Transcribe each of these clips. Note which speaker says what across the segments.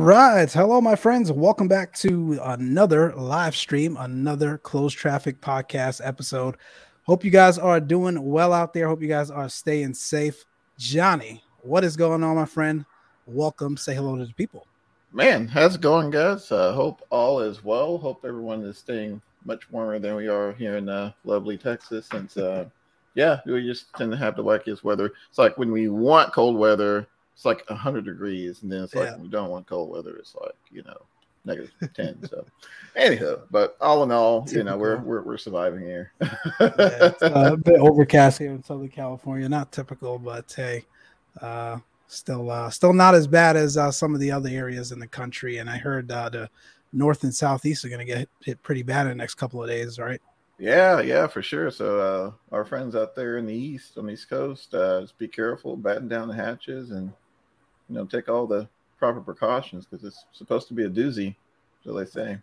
Speaker 1: Right. Hello, my friends. Welcome back to another live stream, another closed traffic podcast episode. Hope you guys are doing well out there. Hope you guys are staying safe. Johnny, what is going on, my friend? Welcome. Say hello to the people.
Speaker 2: Man, how's it going, guys? Uh, hope all is well. Hope everyone is staying much warmer than we are here in uh, lovely Texas. Since, uh, yeah, we just tend to have the wackiest weather. It's like when we want cold weather, it's like 100 degrees and then it's like yeah. we don't want cold weather it's like you know negative 10 so anyhow but all in all you know we're we're, we're surviving here yeah,
Speaker 1: it's a bit overcast here in southern california not typical but hey uh still uh still not as bad as uh, some of the other areas in the country and i heard uh, the north and southeast are going to get hit pretty bad in the next couple of days right
Speaker 2: yeah, yeah, for sure. So uh, our friends out there in the east, on the east coast, uh, just be careful, batten down the hatches, and you know, take all the proper precautions because it's supposed to be a doozy, so they say.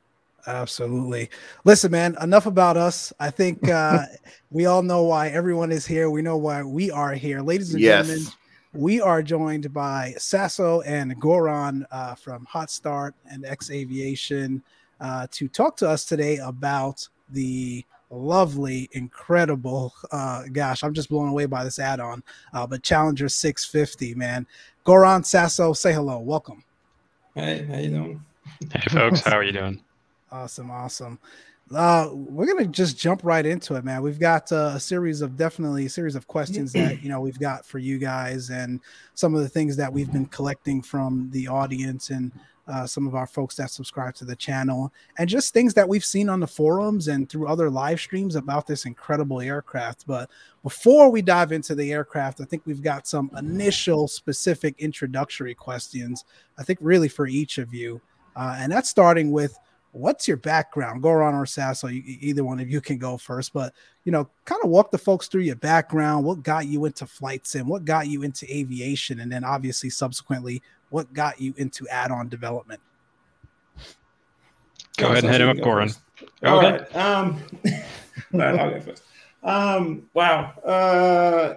Speaker 1: Absolutely. Listen, man, enough about us. I think uh, we all know why everyone is here. We know why we are here. Ladies and yes. gentlemen, we are joined by Sasso and Goran uh, from Hot Start and X Aviation uh, to talk to us today about the lovely, incredible. Uh, gosh, I'm just blown away by this add-on. Uh, but Challenger 650, man. Goran Sasso, say hello. Welcome.
Speaker 3: Hey, how you doing?
Speaker 4: Hey, folks, how are you doing?
Speaker 1: Awesome, awesome. Uh, we're gonna just jump right into it, man. We've got uh, a series of definitely a series of questions that you know we've got for you guys, and some of the things that we've been collecting from the audience, and uh, some of our folks that subscribe to the channel, and just things that we've seen on the forums and through other live streams about this incredible aircraft. But before we dive into the aircraft, I think we've got some initial specific introductory questions, I think, really for each of you. Uh, and that's starting with what's your background? Goran or Sasso, either one of you can go first, but you know, kind of walk the folks through your background. What got you into flights and What got you into aviation? And then obviously, subsequently, what got you into add-on development?
Speaker 4: Go ahead and hit him up, Goran.
Speaker 3: All okay. right. Um, I'll go first. Um, wow. Uh,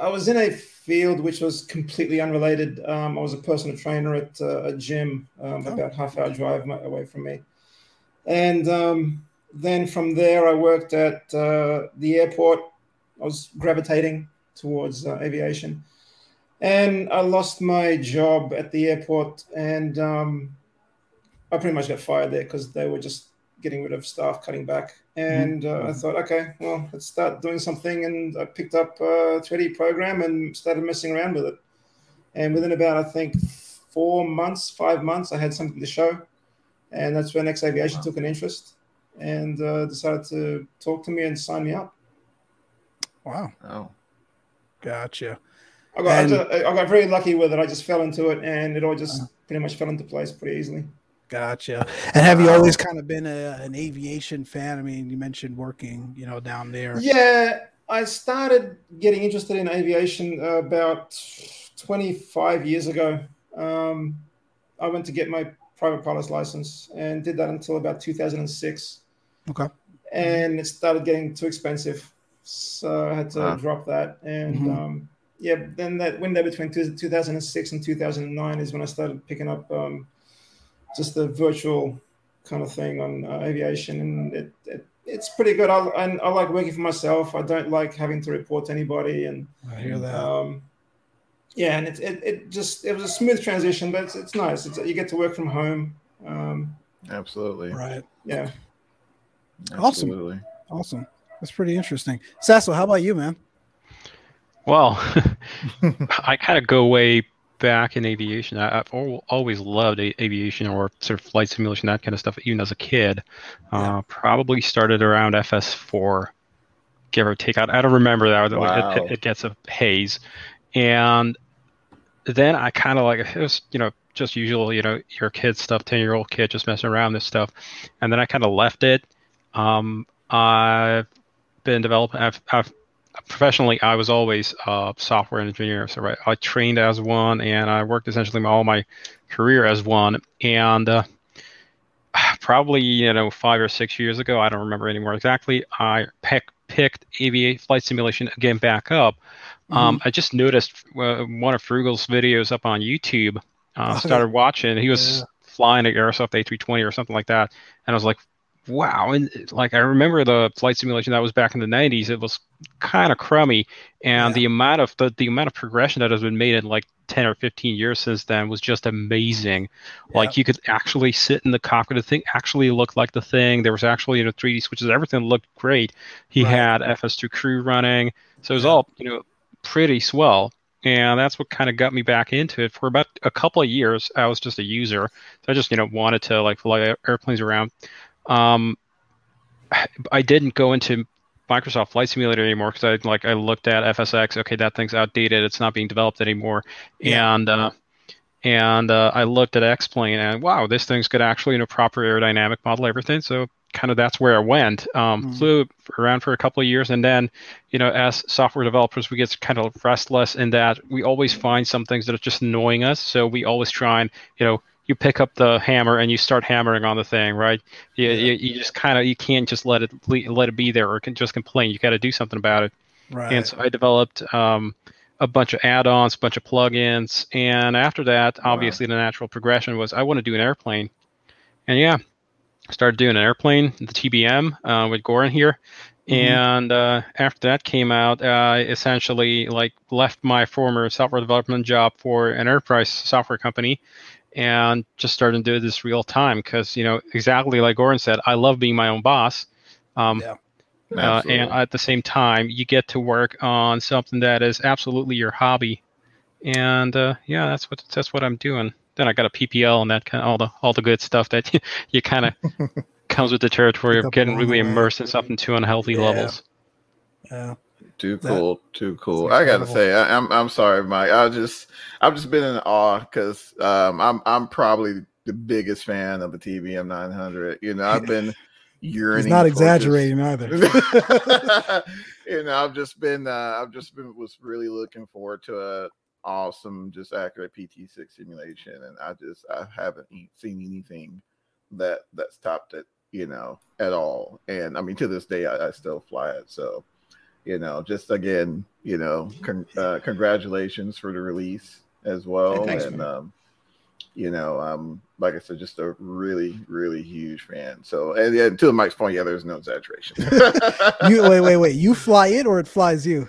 Speaker 3: I was in a field which was completely unrelated. Um, I was a personal trainer at uh, a gym um, oh. about half hour drive away from me. And um, then from there, I worked at uh, the airport. I was gravitating towards uh, aviation and I lost my job at the airport, and um, I pretty much got fired there because they were just getting rid of staff, cutting back. And uh, I thought, okay, well, let's start doing something. And I picked up a 3D program and started messing around with it. And within about, I think, four months, five months, I had something to show. And that's when X Aviation wow. took an interest and uh, decided to talk to me and sign me up.
Speaker 1: Wow. Oh. Gotcha.
Speaker 3: I got, and, I, I got very lucky with it. I just fell into it, and it all just pretty much fell into place pretty easily.
Speaker 1: Gotcha. And have you always kind of been a, an aviation fan? I mean, you mentioned working, you know, down there.
Speaker 3: Yeah, I started getting interested in aviation uh, about 25 years ago. Um, I went to get my private pilot's license and did that until about 2006.
Speaker 1: Okay.
Speaker 3: And it started getting too expensive, so I had to ah. drop that. And mm-hmm. um, yeah, then that window between 2006 and 2009 is when I started picking up um, just the virtual kind of thing on uh, aviation, and it, it, it's pretty good. I, and I like working for myself. I don't like having to report to anybody. And
Speaker 1: I hear that.
Speaker 3: Um, yeah, and it, it, it just it was a smooth transition, but it's, it's nice. It's, you get to work from home. Um,
Speaker 2: Absolutely.
Speaker 1: Right.
Speaker 3: Yeah.
Speaker 1: Absolutely. Awesome. Awesome. That's pretty interesting. Sasso, how about you, man?
Speaker 4: Well, I kind of go way back in aviation. I, have always loved aviation or sort of flight simulation, that kind of stuff, even as a kid. Yeah. Uh, probably started around FS4, give or take. I, I don't remember that. Wow. It, it, it, gets a haze. And then I kind of like, it was, you know, just usual, you know, your kid stuff, 10 year old kid just messing around this stuff. And then I kind of left it. Um, I've been developing, I've, I've professionally, I was always a software engineer. So right, I trained as one, and I worked essentially all my career as one. And uh, probably you know five or six years ago, I don't remember anymore exactly. I pick, picked AVA flight simulation again back up. Um, mm-hmm. Um, I just noticed uh, one of Frugal's videos up on YouTube Uh, started watching. He was yeah. flying an Aerosoft A320 or something like that, and I was like, wow and like i remember the flight simulation that was back in the 90s it was kind of crummy and yeah. the amount of the, the amount of progression that has been made in like 10 or 15 years since then was just amazing yeah. like you could actually sit in the cockpit the thing actually looked like the thing there was actually you know 3d switches everything looked great he right. had fs2 crew running so it was yeah. all you know pretty swell and that's what kind of got me back into it for about a couple of years i was just a user so i just you know wanted to like fly airplanes around um, I didn't go into Microsoft Flight Simulator anymore because I like I looked at FSX. Okay, that thing's outdated. It's not being developed anymore. Yeah. And uh, and uh, I looked at X-Plane and wow, this thing's got actually you know proper aerodynamic model everything. So kind of that's where I went. Um, mm. Flew around for a couple of years, and then you know as software developers, we get kind of restless in that we always find some things that are just annoying us. So we always try and you know you pick up the hammer and you start hammering on the thing, right? You, yeah. you, you just kind of you can't just let it let it be there or can just complain. You got to do something about it. Right. And so I developed um, a bunch of add-ons, a bunch of plugins, and after that, obviously wow. the natural progression was I want to do an airplane, and yeah, started doing an airplane, the TBM uh, with Goran here. Mm-hmm. And uh, after that came out, I essentially like left my former software development job for an enterprise software company and just started to do this real time because you know exactly like Goran said, I love being my own boss. Um, yeah. Uh, and at the same time, you get to work on something that is absolutely your hobby, and uh, yeah, that's what that's what I'm doing. Then I got a PPL and that kind of all the all the good stuff that you, you kind of comes with the territory of getting really immersed in something to unhealthy yeah. levels.
Speaker 2: Yeah. Too cool, that, too cool. I gotta say, I, am I'm, I'm sorry, Mike. I just I've just been in awe because um, I'm I'm probably the biggest fan of the TBM 900. You know, I've been yearning.
Speaker 1: He's not exaggerating just,
Speaker 2: either. you know, I've just been uh, I've just been was really looking forward to a awesome, just accurate PT6 simulation, and I just I haven't seen anything that that's topped it, you know, at all. And I mean, to this day, I, I still fly it. So you know, just again, you know, con- uh, congratulations for the release as well. Thanks, and, um, you know, um, like I said, just a really, really huge fan. So, and, and to Mike's point, yeah, there's no exaggeration.
Speaker 1: you wait, wait, wait. You fly it or it flies you?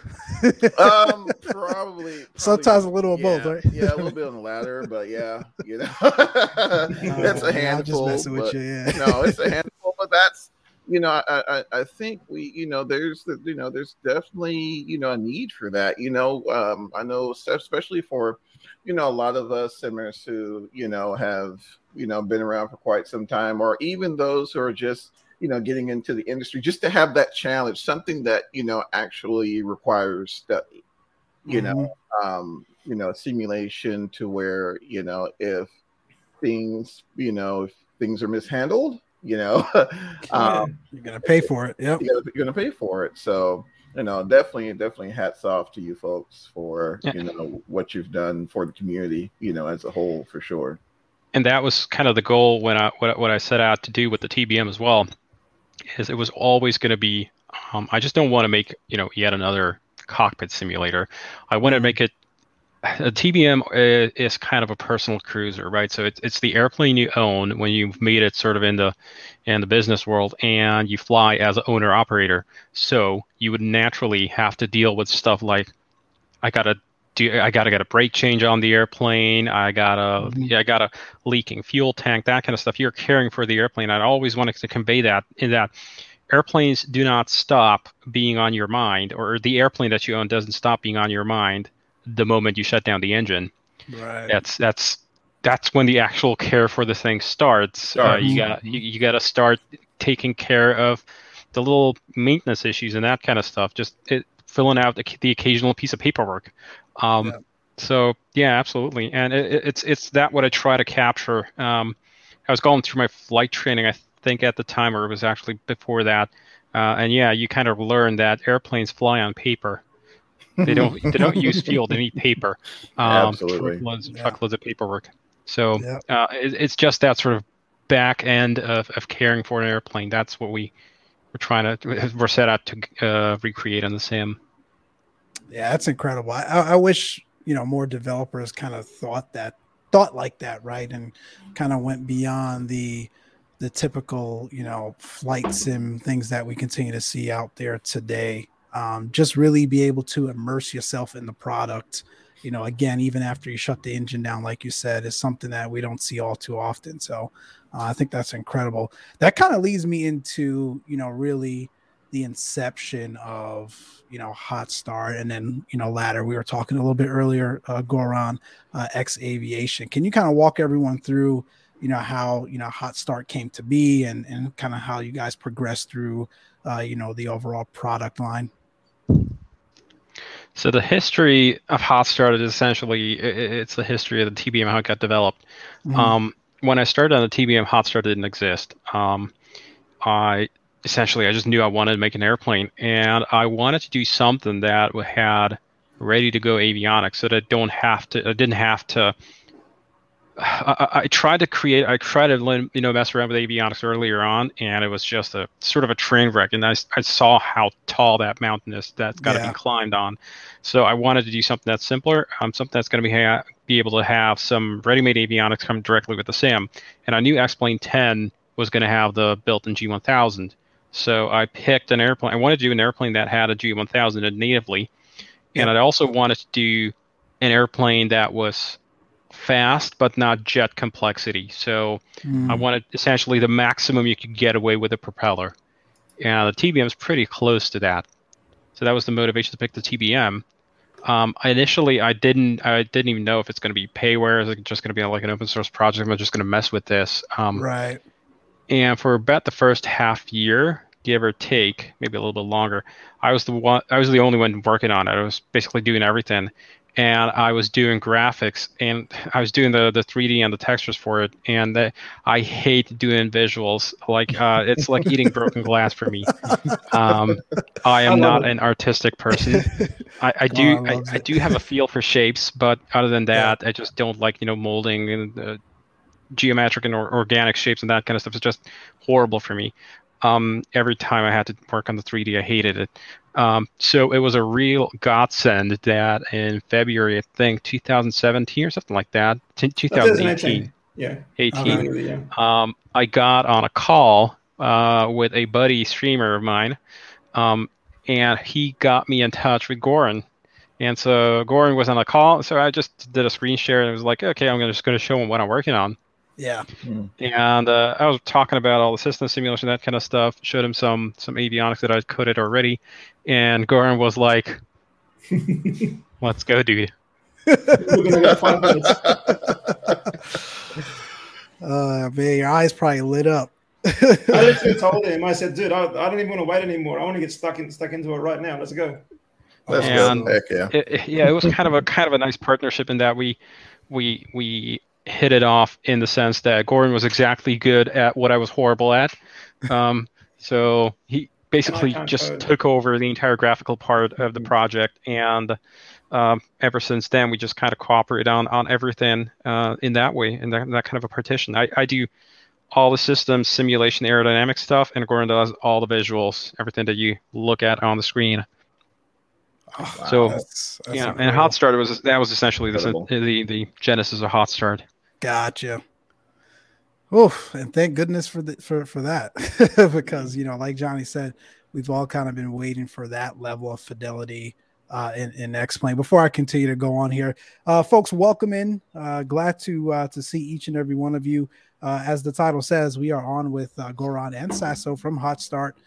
Speaker 2: um, probably, probably,
Speaker 1: Sometimes a little of
Speaker 2: yeah,
Speaker 1: both, right?
Speaker 2: yeah, a little bit on the latter, but yeah, you know, that's a handful.
Speaker 1: just messing with you, yeah.
Speaker 2: no, it's a handful, but that's you know, I, I, I think we, you know, there's the, you know, there's definitely, you know, a need for that. You know, um, I know, especially for, you know, a lot of us simmers who, you know, have, you know, been around for quite some time, or even those who are just, you know, getting into the industry, just to have that challenge, something that, you know, actually requires study. You mm-hmm. know, um, you know, simulation to where, you know, if things, you know, if things are mishandled, you know?
Speaker 1: Um, you're gonna pay for it yep.
Speaker 2: you're gonna pay for it. So you know definitely definitely hats off to you folks for yeah. you know what you've done for the community you know as a whole for sure.
Speaker 4: And that was kind of the goal when i what, what i set out to do with the tbm as well is it was always going to be um, i just don't want to make you know yet another cockpit simulator. I want to make it a TBM is kind of a personal cruiser, right? So it's it's the airplane you own when you've made it sort of in the in the business world, and you fly as an owner operator. So you would naturally have to deal with stuff like, I gotta do, I gotta get a brake change on the airplane. I gotta, mm-hmm. yeah, I got a leaking fuel tank, that kind of stuff. You're caring for the airplane. I always wanted to convey that in that airplanes do not stop being on your mind, or the airplane that you own doesn't stop being on your mind the moment you shut down the engine.
Speaker 1: Right.
Speaker 4: That's that's that's when the actual care for the thing starts. Uh, you got you, you got to start taking care of the little maintenance issues and that kind of stuff. Just it, filling out the, the, occasional piece of paperwork. Um, yeah. So yeah, absolutely, and it, it's it's that what I try to capture. Um, I was going through my flight training, I think at the time, or it was actually before that. Uh, and yeah, you kind of learn that airplanes fly on paper. They don't they don't use fuel. They need paper.
Speaker 2: Um, Absolutely.
Speaker 4: Truckloads, yeah. truckloads of paperwork. So yeah. uh, it, it's just that sort of back end of, of caring for an airplane. That's what we we're trying to we're set out to uh, recreate on the sim.
Speaker 1: Yeah, that's incredible. I, I wish you know more developers kind of thought that thought like that, right? And kind of went beyond the the typical, you know, flight sim things that we continue to see out there today. Um, just really be able to immerse yourself in the product. You know, again, even after you shut the engine down, like you said, is something that we don't see all too often. So uh, I think that's incredible. That kind of leads me into, you know, really the inception of you know hot start and then you know ladder we were talking a little bit earlier uh, goran uh, x aviation can you kind of walk everyone through you know how you know hot start came to be and and kind of how you guys progressed through uh, you know the overall product line
Speaker 4: so the history of hot start is essentially it's the history of the tbm how it got developed mm-hmm. um, when i started on the tbm hot start didn't exist um, i essentially I just knew I wanted to make an airplane and I wanted to do something that had ready to go avionics so that I don't have to I didn't have to I, I, tried to create I tried to you know mess around with avionics earlier on and it was just a sort of a train wreck and I, I saw how tall that mountain is that's got to yeah. be climbed on so I wanted to do something that's simpler um, something that's going to be ha- be able to have some ready-made avionics come directly with the sim and I knew X-Plane 10 was going to have the built-in G1000 so I picked an airplane. I wanted to do an airplane that had a G1000 natively, and I also wanted to do an airplane that was fast but not jet complexity. So mm. I wanted essentially the maximum you could get away with a propeller. And the TBM is pretty close to that. So that was the motivation to pick the TBM. Um, initially, I didn't I didn't even know if it's going to be payware. Is it just going to be like an open source project? I'm just going to mess with this.
Speaker 1: Um, right.
Speaker 4: And for about the first half year, give or take, maybe a little bit longer, I was the one. I was the only one working on it. I was basically doing everything, and I was doing graphics and I was doing the the 3D and the textures for it. And the, I hate doing visuals. Like uh, it's like eating broken glass for me. Um, I am I not it. an artistic person. I, I do oh, I, I, do have a feel for shapes, but other than that, yeah. I just don't like you know molding and. Uh, geometric and or- organic shapes and that kind of stuff is just horrible for me. Um, every time I had to work on the 3D, I hated it. Um, so it was a real godsend that in February, I think 2017 or something like that, 2018.
Speaker 3: Yeah.
Speaker 4: 18. Um, I got on a call uh, with a buddy streamer of mine, um, and he got me in touch with Goran. And so Goran was on a call, so I just did a screen share and it was like, okay, I'm just going to show him what I'm working on.
Speaker 1: Yeah.
Speaker 4: Mm. And uh, I was talking about all the system simulation, that kind of stuff. Showed him some some avionics that I'd coded already, and Goran was like, "Let's go, dude."
Speaker 1: We're go find uh, man, your eyes probably lit up.
Speaker 3: I literally told him, I said, dude, I, I don't even want to wait anymore. I want to get stuck in stuck into it right now. Let's go.
Speaker 2: Let's and go. Heck yeah.
Speaker 4: It, yeah, it was kind of a kind of a nice partnership in that we we we hit it off in the sense that Goran was exactly good at what I was horrible at. Um, so he basically just code. took over the entire graphical part of the mm-hmm. project, and um, ever since then we just kind of cooperate on on everything uh, in that way, in that, that kind of a partition. I, I do all the systems, simulation, aerodynamic stuff, and Goran does all the visuals, everything that you look at on the screen. Oh, wow. So that's, that's yeah, incredible. and Hot Start was that was essentially the, the the genesis of Hot Start.
Speaker 1: Gotcha. Oof, and thank goodness for the for for that, because you know, like Johnny said, we've all kind of been waiting for that level of fidelity uh, in, in X-Plane. Before I continue to go on here, uh, folks, welcome in. Uh, glad to uh, to see each and every one of you. Uh, as the title says, we are on with uh, Goran and Sasso from Hot Start,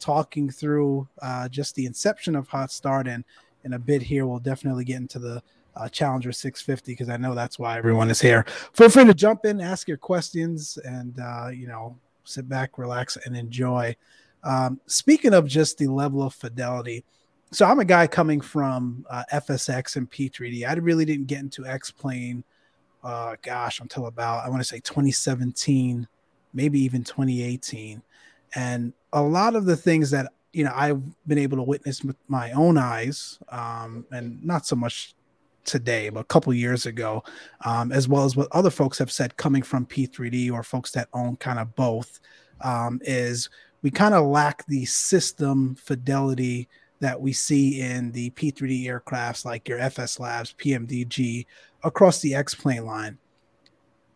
Speaker 1: talking through just the inception of Hot Start, and in a bit here, we'll definitely get into the uh, Challenger 650 because I know that's why everyone is here. Feel free to jump in, ask your questions, and uh, you know, sit back, relax, and enjoy. Um, speaking of just the level of fidelity, so I'm a guy coming from uh, FSX and P3D. I really didn't get into X Plane, uh, gosh, until about I want to say 2017, maybe even 2018, and a lot of the things that you know I've been able to witness with my own eyes, um, and not so much today, but a couple years ago, um, as well as what other folks have said coming from P3D or folks that own kind of both, um, is we kind of lack the system fidelity that we see in the P3D aircrafts like your FS Labs, PMDG across the X plane line.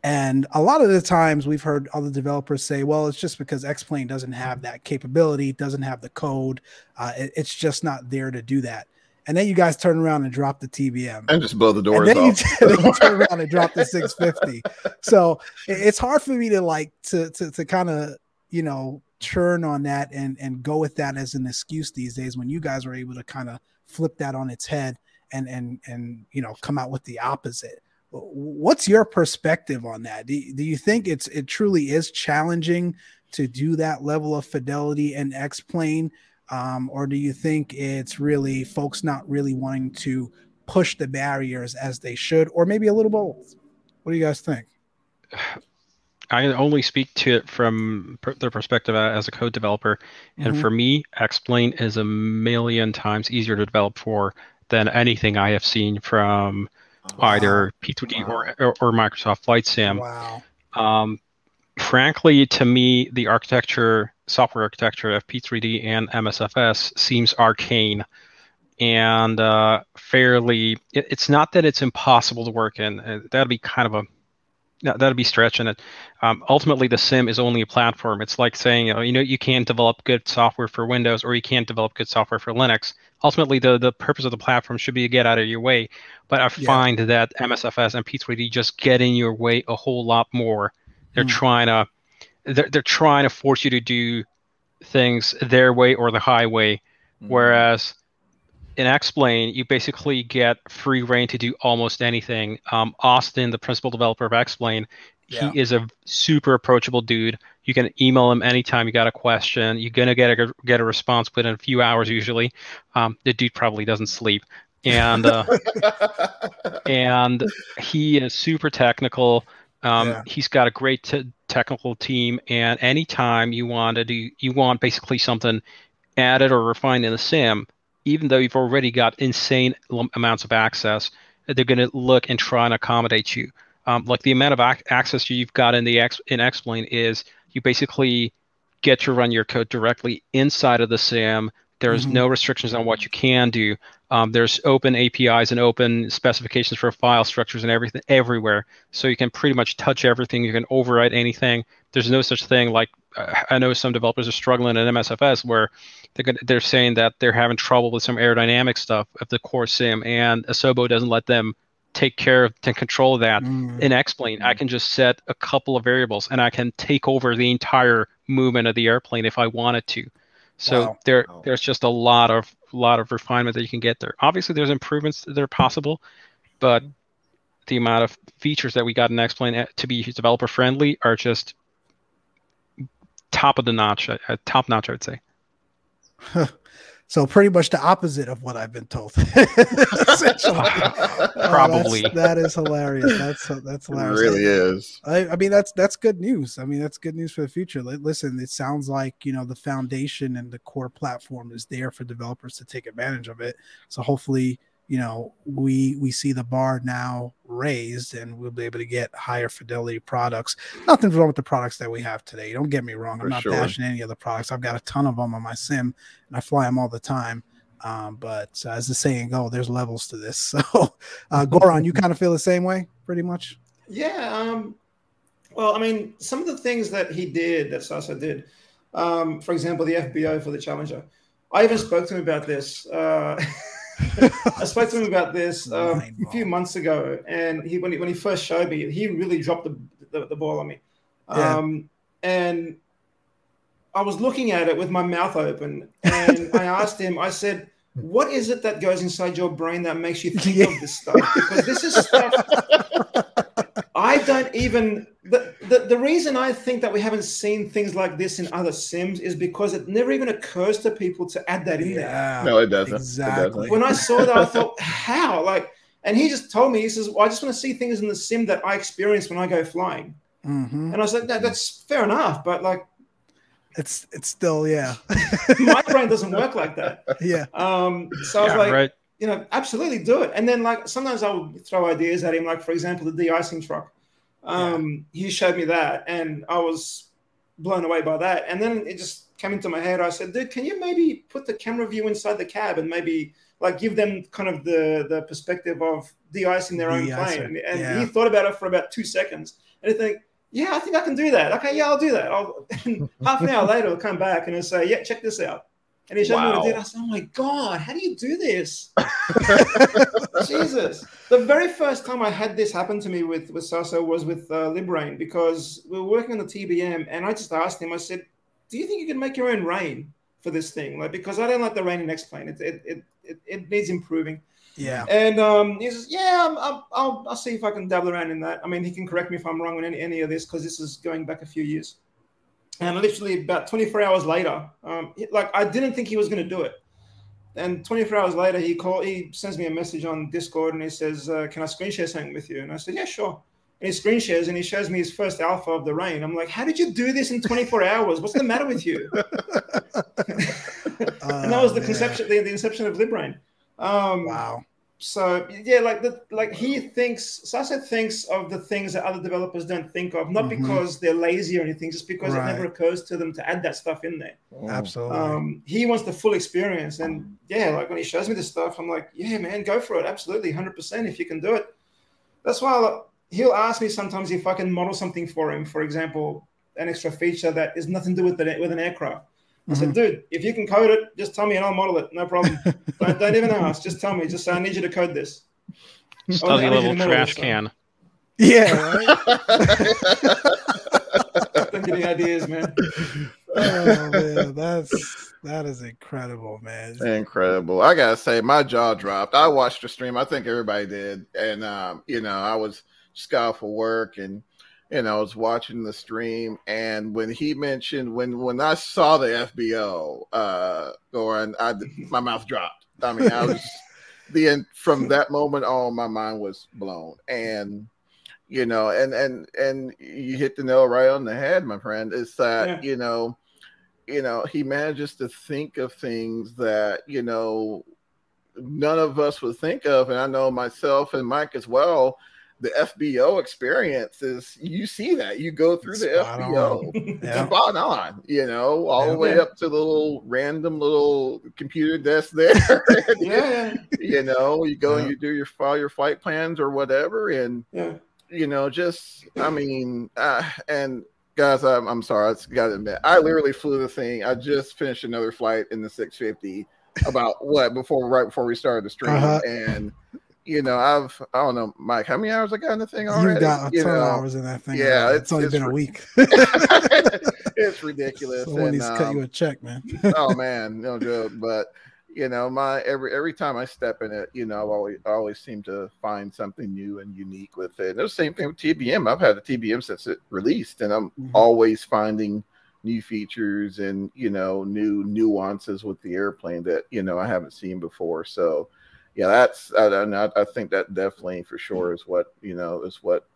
Speaker 1: And a lot of the times we've heard other developers say, well, it's just because X-Plane doesn't have that capability, doesn't have the code. Uh, it, it's just not there to do that. And then you guys turn around and drop the TBM
Speaker 2: and just blow the doors
Speaker 1: and then
Speaker 2: off.
Speaker 1: You, then you turn around and drop the 650. So it's hard for me to like to to, to kind of you know turn on that and and go with that as an excuse these days when you guys are able to kind of flip that on its head and and and you know come out with the opposite what's your perspective on that do, do you think it's it truly is challenging to do that level of fidelity in x-plane um, or do you think it's really folks not really wanting to push the barriers as they should or maybe a little both what do you guys think
Speaker 4: I can only speak to it from their perspective as a code developer. And
Speaker 1: Mhm.
Speaker 4: for me, X-Plane is a million times easier to develop for than anything I have seen from either P3D or, or, or Microsoft Flight Sim.
Speaker 1: wow
Speaker 4: Um, frankly, to me, the architecture, software architecture of P3D and MSFS seems arcane and uh, fairly. It, it's not that it's impossible to work in. Uh, that'd be kind of a that'd be stretching it. Um, ultimately, the sim is only a platform. It's like saying, you know, you know, you can't develop good software for Windows or you can't develop good software for Linux. Ultimately, the, the purpose of the platform should be to get out of your way. But I
Speaker 1: Yeah.
Speaker 4: find that MSFS and P3D just get in your way a whole lot more. They're
Speaker 1: Hmm.
Speaker 4: trying to they're, they're trying to force you to do things their way or the highway.
Speaker 2: Mm-hmm.
Speaker 4: Whereas in X-Plane, you basically get free reign to do almost anything. Um, Austin, the principal developer of X-Plane,
Speaker 1: Yeah.
Speaker 4: he is a super approachable dude. You can email him anytime you got a question. You're gonna get a get a response within a few hours usually. Um, the dude probably doesn't sleep, and uh, and he is super technical. Um,
Speaker 1: Yeah.
Speaker 4: He's got a great t- technical team, and anytime you want to do, you want basically something added or refined in the sim, even though you've already got insane amounts of access, they're going to look and try and accommodate you. Um, like the amount of ac- access you've got in the X in Xplane is you basically get to run your code directly inside of the sim. There's
Speaker 1: Mhm.
Speaker 4: no restrictions on what you can do. Um, there's open APIs and open specifications for file structures and everything everywhere. So you can pretty much touch everything. You can overwrite anything. There's no such thing like uh, I know some developers are struggling in MSFS where they're gonna, they're saying that they're having trouble with some aerodynamic stuff of the core sim, and Asobo doesn't let them take care of and control that.
Speaker 1: Mm.
Speaker 4: In Xplane, I can just set a couple of variables, and I can take over the entire movement of the airplane if I wanted to. So
Speaker 1: Wow.
Speaker 4: there
Speaker 2: Wow.
Speaker 4: there's just a lot of lot of refinement that you can get there. Obviously, there's improvements that are possible, but the amount of features that we got in Xplane eh, to be developer friendly are just top of the notch, uh, uh, top notch, I would say.
Speaker 1: so pretty much the opposite of what I've been told. Essentially. Oh,
Speaker 4: Probably.
Speaker 1: that's- that is hilarious. That's that's
Speaker 2: It
Speaker 1: hilarious.
Speaker 2: really is.
Speaker 1: I, I mean that's that's good news. I mean that's good news for the future. Listen, it sounds like you know the foundation and the core platform is there for developers to take advantage of it. So hopefully, you know, we we see the bar now raised and we'll be able to get higher fidelity products. Nothing's wrong with the products that we have today. Don't get me wrong. I'm not
Speaker 2: sure.
Speaker 1: bashing any of the products. I've got a ton of them on my sim and I fly them all the time. Um, but uh, as the saying go, there's levels to this. So, uh, Goran, you kind of feel the same way, pretty much.
Speaker 3: Yeah. Um, well, I mean, some of the things that he did, that Sasa did, um, for example, the FBO for the Challenger. I even spoke to him about this. Uh, I spoke to him about this
Speaker 1: Mind
Speaker 3: a few months ago, and he when he when he first showed me, he really dropped the the, the ball on me.
Speaker 1: Yeah.
Speaker 3: Um, and I was looking at it with my mouth open, and I asked him. I said, "What is it that goes inside your brain that makes you think
Speaker 1: Yeah.
Speaker 3: of this stuff? Because this is stuff I don't even the, the the reason I think that we haven't seen things like this in other sims is because it never even occurs to people to add that in there.
Speaker 2: No, it doesn't. It
Speaker 1: Exactly.
Speaker 2: doesn't.
Speaker 3: When I saw that, I thought, how? Like, and he just told me, he says, well, I just want to see things in the sim that I experience when I go flying.
Speaker 1: Mhm.
Speaker 3: And I was like, no, that's fair enough, but like
Speaker 1: It's it's still yeah,
Speaker 3: my brain doesn't work like that.
Speaker 1: yeah.
Speaker 3: Um, so I was
Speaker 4: Yeah,
Speaker 3: like,
Speaker 4: right.
Speaker 3: you know, absolutely do it. And then like sometimes I'll throw ideas at him, like for example, the de-icing truck. Um, he showed me that, and I was blown away by that. And then it just came into my head. I said, dude, can you maybe put the camera view inside the cab and maybe like give them kind of the the perspective of de-icing their own plane. And, and
Speaker 1: yeah.
Speaker 3: he thought about it for about two seconds, and he think, yeah, I think I can do that. Okay, yeah, I'll do that. I'll, half an hour later, I'll come back and I'll say, yeah, check this out. And he showed me what I did. I said, "Oh my god, how do you do this?" Jesus! The very first time I had this happen to me with with Sasso was with uh, Librain because we were working on the TBM, and I just asked him. I said, "Do you think you can make your own rain for this thing?" Like because I don't like the rain in X plane. It it, it it it needs improving.
Speaker 1: Yeah.
Speaker 3: And um, he says, "Yeah, I'm, I'm, I'll I'll see if I can dabble around in that." I mean, he can correct me if I'm wrong on any any of this because this is going back a few years. And literally about 24 hours later, um, like I didn't think he was going to do it. And 24 hours later, he called. He sends me a message on Discord and he says, uh, "Can I screen share something with you?" And I said, "Yeah, sure." And he screen shares and he shows me his first alpha of the rain. I'm like, "How did you do this in 24 hours? What's the matter with you?" and that was the
Speaker 1: Oh,
Speaker 3: conception, the, the inception of Librain. Um,
Speaker 1: Wow.
Speaker 3: so yeah, like the like he thinks Saset thinks of the things that other developers don't think of, not
Speaker 1: Mhm.
Speaker 3: because they're lazy or anything, just because
Speaker 1: Right.
Speaker 3: it never occurs to them to add that stuff in there.
Speaker 1: Absolutely.
Speaker 3: Um, he wants the full experience, and yeah, like when he shows me this stuff, I'm like, yeah, man, go for it, absolutely, hundred percent, if you can do it. That's why like, he'll ask me sometimes if I can model something for him. For example, an extra feature that is nothing to do with the, with an aircraft. I said, dude, if you can code it, just tell me and I'll model it. No problem. don't, don't even ask. Just tell me. Just say, I need you to code this.
Speaker 4: Just
Speaker 3: Oh,
Speaker 4: tell you a little
Speaker 3: you to model
Speaker 4: trash
Speaker 3: this
Speaker 4: can.
Speaker 1: yeah. Right?
Speaker 3: Don't give me ideas, man.
Speaker 1: oh man, that's that is incredible, man.
Speaker 2: Incredible. I gotta say, my jaw dropped. I watched the stream. I think everybody did. And um, you know, I was just got off of work and you know, I was watching the stream and when he mentioned when when I saw the FBO uh going, I my mouth dropped. I mean, I was the end from that moment on, my mind was blown. And you know, and and and you hit the nail right on the head, my friend. It's that,
Speaker 3: Yeah.
Speaker 2: you know, you know, he manages to think of things that, you know, none of us would think of. And I know myself and Mike as well, the FBO experience is you see that. You go through the
Speaker 1: Spot
Speaker 2: FBO.
Speaker 1: Yeah.
Speaker 2: Spot on, you know, all
Speaker 1: Yeah.
Speaker 2: the way
Speaker 3: Yeah.
Speaker 2: up to the little random little computer desk there.
Speaker 3: Yeah,
Speaker 2: you know, you go and you do your file your flight plans or whatever, and
Speaker 3: yeah,
Speaker 2: you know, just I mean, uh, and guys, I'm, I'm sorry, I got to admit, I literally flew the thing. I just finished another flight in the 650 about what before right before we started the stream,
Speaker 1: Uh-huh.
Speaker 2: and you know, I've I don't know, Mike, how many hours I got in the thing already?
Speaker 1: You've got a
Speaker 2: You
Speaker 1: ton of hours in that thing.
Speaker 2: yeah,
Speaker 1: already.
Speaker 2: it's-
Speaker 1: it's only
Speaker 2: it's
Speaker 1: been a week.
Speaker 2: it's ridiculous.
Speaker 1: Someone
Speaker 2: and,
Speaker 1: needs to cut
Speaker 2: um,
Speaker 1: you a check, man.
Speaker 2: oh man, no joke. But you know, my every every time I step in it, you know, I always I always seem to find something new and unique with it. And the same thing with TBM. I've had a TBM since it released, and I'm
Speaker 1: Mhm.
Speaker 2: always finding new features and you know new nuances with the airplane that you know I haven't seen before. So yeah, that's I, I, I think that definitely for sure is what you know is what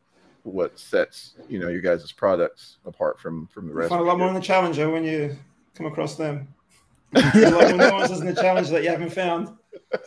Speaker 2: what sets you know your guys' products apart from from the
Speaker 3: you
Speaker 2: rest.
Speaker 3: find a lot more in the Challenger when you come across them. a lot more nuances in the Challenger that you haven't found.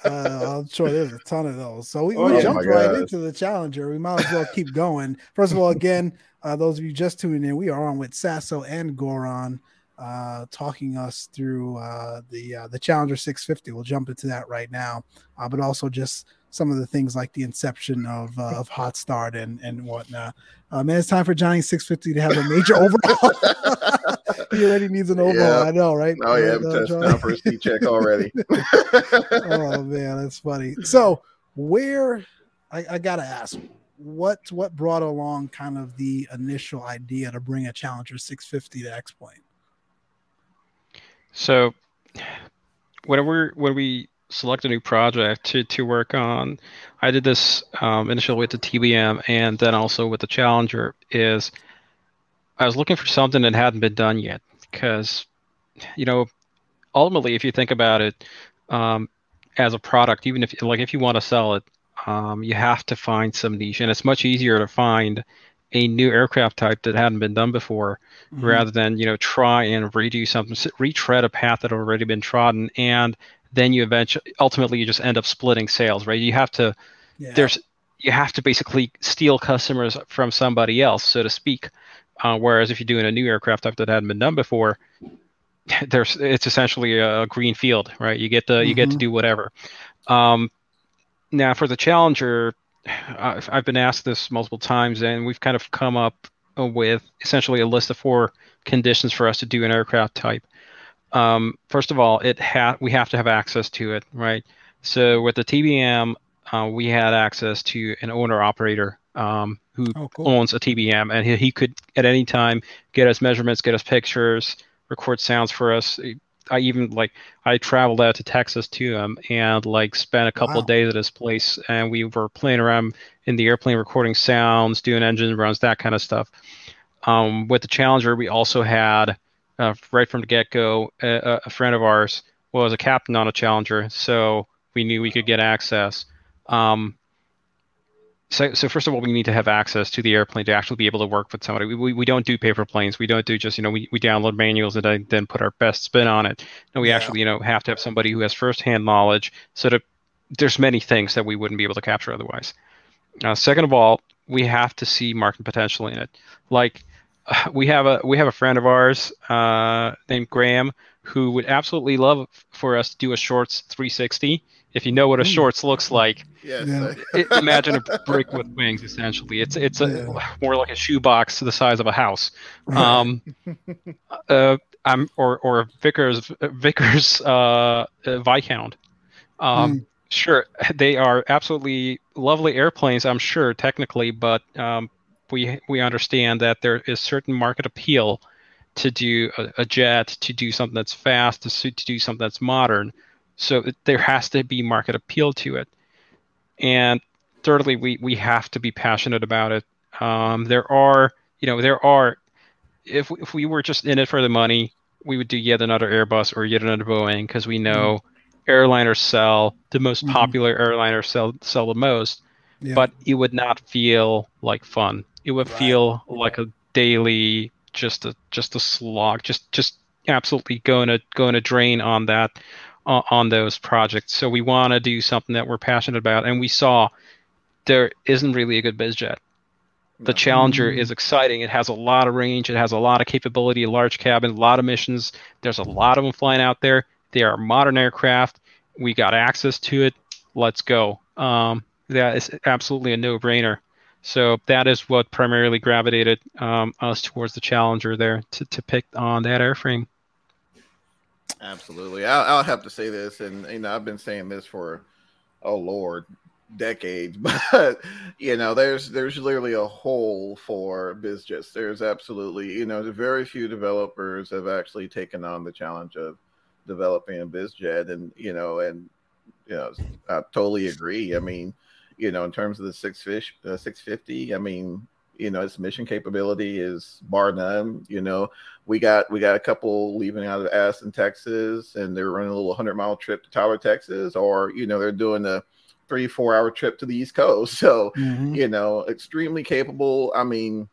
Speaker 1: uh, I'm sure there's a ton of those. So we,
Speaker 3: Oh,
Speaker 1: we
Speaker 3: yeah.
Speaker 1: jumped
Speaker 2: Oh
Speaker 1: right
Speaker 2: gosh.
Speaker 1: into the challenger. We might as well keep going. First of all, again, uh, those of you just tuning in, we are on with Sasso and Goran, uh, talking us through uh, the uh, the Challenger 650. We'll jump into that right now, uh, but also just some of the things like the inception of uh, of Hot Start and and whatnot. Uh, man, it's time for Johnny 650 to have a major overhaul. he already needs an overhaul.
Speaker 2: Yeah.
Speaker 1: I know, right?
Speaker 2: Oh yeah,
Speaker 1: Right, uh,
Speaker 2: test
Speaker 1: Johnny?
Speaker 2: now for a C check already.
Speaker 1: oh man, that's funny. So where I, I gotta ask, what what brought along kind of the initial idea to bring a Challenger 650 to X Plane?
Speaker 4: So, whenever when we select a new project to to work on, I did this um, initially with the TBM and then also with the Challenger. Is I was looking for something that hadn't been done yet because, you know, ultimately, if you think about it, um, as a product, even if like if you want to sell it, um, you have to find some niche, and it's much easier to find a new aircraft type that hadn't been done before
Speaker 1: Mm-hmm.
Speaker 4: rather than you know try and redo something retread a path that had already been trodden and then you eventually ultimately you just end up splitting sales right you have to
Speaker 1: Yeah.
Speaker 4: there's you have to basically steal customers from somebody else so to speak uh, whereas if you're doing a new aircraft type that hadn't been done before there's it's essentially a green field right you get to you get to
Speaker 1: Mhm.
Speaker 4: do whatever Um, now for the Challenger, I've been asked this multiple times, and we've kind of come up with essentially a list of four conditions for us to do an aircraft type. Um, first of all, it ha- we have to have access to it, right? So with the TBM, uh, we had access to an owner operator um, who oh, cool. owns a TBM, and he, he, could at any time get us measurements, get us pictures, record sounds for us. I even like I traveled out to Texas to him and like spent a couple wow. of days at his place, and we were playing around in the airplane, recording sounds, doing engine runs, that kind of stuff. Um, with the Challenger, we also had uh, right from the get go a, a, friend of ours was a captain on a Challenger, so we knew we could get access. Um, so, so first of all, we need to have access to the airplane to actually be able to work with somebody. We, we, we don't do paper planes. We don't do just, you know, we, we download manuals and then put our best spin on it. No, we yeah. actually, you know, have to have somebody who has firsthand knowledge so that there's many things that we wouldn't be able to capture otherwise. Uh, second of all, we have to see market potential in it. Like we have a we have a friend of ours uh, named Graham who would absolutely love for us to do a shorts 360 if you know what a shorts looks like,
Speaker 2: yes. yeah.
Speaker 4: it, imagine a brick with wings. Essentially, it's it's a, yeah. more like a shoebox to the size of a house. Um, uh, I'm or or Vickers Vickers uh, uh, Viscount. Um, mm. Sure, they are absolutely lovely airplanes. I'm sure technically, but um, we we understand that there is certain market appeal to do a, a jet, to do something that's fast, to, to do something that's modern. So there has to be market appeal to it. And thirdly, we, we have to be passionate about it. Um, there are, you know, there are, if, if we were just in it for the money, we would do yet another Airbus or yet another Boeing because we know mm-hmm. airliners sell, the most mm-hmm. popular airliners sell, sell the most, yeah. but it would not feel like fun. It would right. feel like a daily, just a, just a slog, just, just absolutely going to, going to drain on that on those projects. So we want to do something that we're passionate about, and we saw there isn't really a good biz jet. The no. Challenger is exciting. It has a lot of range. It has a lot of capability, a large cabin, a lot of missions. There's a lot of them flying out there. They are modern aircraft. We got access to it. Let's go. Um, that is absolutely a no-brainer. So that is what primarily gravitated um, us towards the Challenger there to, to pick on that airframe.
Speaker 2: Absolutely. I'll, I'll, have to say this, and you know, I've been saying this for, oh Lord, decades, but you know, there's there's literally a hole for BizJets. There's absolutely, you know, very few developers have actually taken on the challenge of developing a BizJet, and you know, and you know, I totally agree. I mean, you know, in terms of the six fish, uh, 650, I mean, you know, its mission capability is bar none. You know, we got we got a couple leaving out of Addison, Texas, and they're running a little hundred mile trip to Tyler, Texas, or you know, they're doing a three four hour trip to the East Coast. So, mm-hmm. you know, extremely capable. I mean,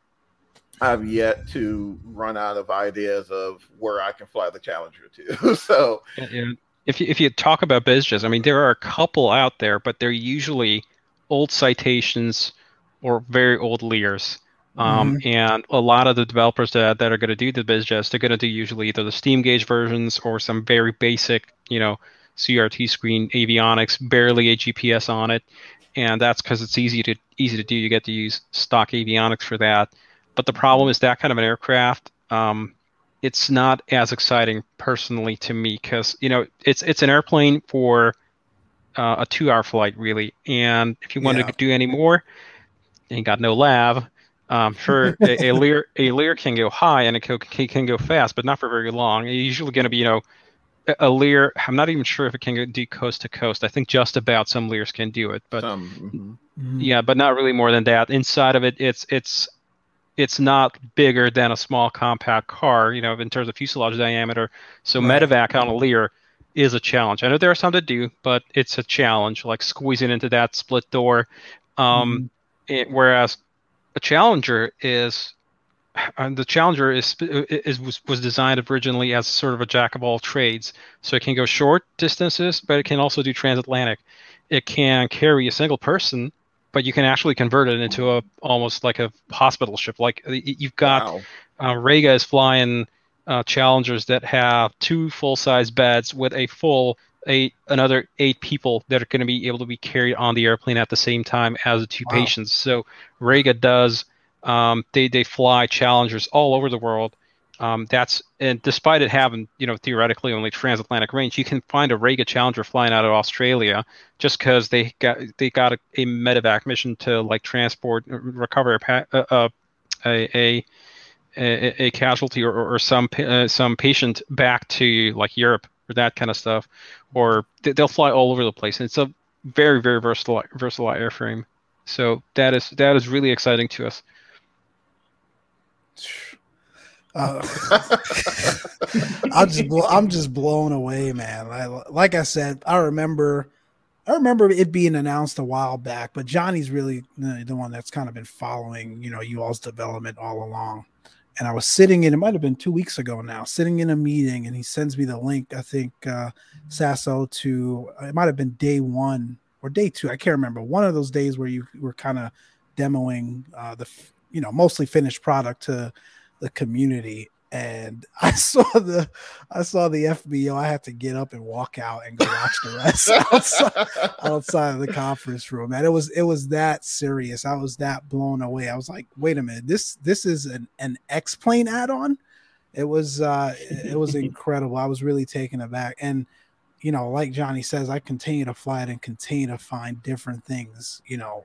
Speaker 2: I've yet to run out of ideas of where I can fly the Challenger to. so,
Speaker 4: if you, if you talk about BizJets, I mean, there are a couple out there, but they're usually old citations or very old Lears. Um, mm-hmm. And a lot of the developers that, that are going to do the BizJets, they're going to do usually either the steam gauge versions or some very basic, you know, CRT screen avionics, barely a GPS on it, and that's because it's easy to easy to do. You get to use stock avionics for that. But the problem is that kind of an aircraft, um, it's not as exciting personally to me because you know it's it's an airplane for uh, a two-hour flight really, and if you want yeah. to do any more, ain't got no lav. Um, for a, a Lear, a Lear can go high and it can, can go fast, but not for very long. It's usually going to be, you know, a Lear. I'm not even sure if it can go do coast to coast. I think just about some Lears can do it, but
Speaker 2: um,
Speaker 4: mm-hmm. yeah, but not really more than that. Inside of it, it's it's it's not bigger than a small compact car, you know, in terms of fuselage diameter. So right. medevac on a Lear is a challenge. I know there are some to do, but it's a challenge, like squeezing into that split door. Um, mm-hmm. It, whereas a Challenger is uh, the Challenger is, is was, was designed originally as sort of a jack of all trades. So it can go short distances, but it can also do transatlantic. It can carry a single person, but you can actually convert it into a almost like a hospital ship. Like you've got wow. uh, Rega is flying uh, Challengers that have two full size beds with a full eight another eight people that are going to be able to be carried on the airplane at the same time as the two wow. patients. So Rega does um, they they fly Challengers all over the world. Um, that's and despite it having you know theoretically only transatlantic range, you can find a Rega Challenger flying out of Australia just because they got they got a, a medevac mission to like transport recover a a, a, a, a casualty or, or some uh, some patient back to like Europe or that kind of stuff, or they'll fly all over the place. And it's a very very versatile versatile airframe. So that is that is really exciting to us.
Speaker 1: Uh, I'm just I'm just blown away, man. I, like I said, I remember I remember it being announced a while back, but Johnny's really the one that's kind of been following, you know, you all's development all along. And I was sitting in, it might have been two weeks ago now, sitting in a meeting, and he sends me the link, I think, uh, Saso, to it might have been day one or day two. I can't remember. One of those days where you were kind of demoing uh, the, you know, mostly finished product to the community and I saw the I saw the FBO. I had to get up and walk out and go watch the rest outside, outside of the conference room. And it was it was that serious. I was that blown away. I was like, wait a minute, this this is an, an X plane add-on. It was uh it was incredible. I was really taken aback. And you know, like Johnny says, I continue to fly it and continue to find different things, you know,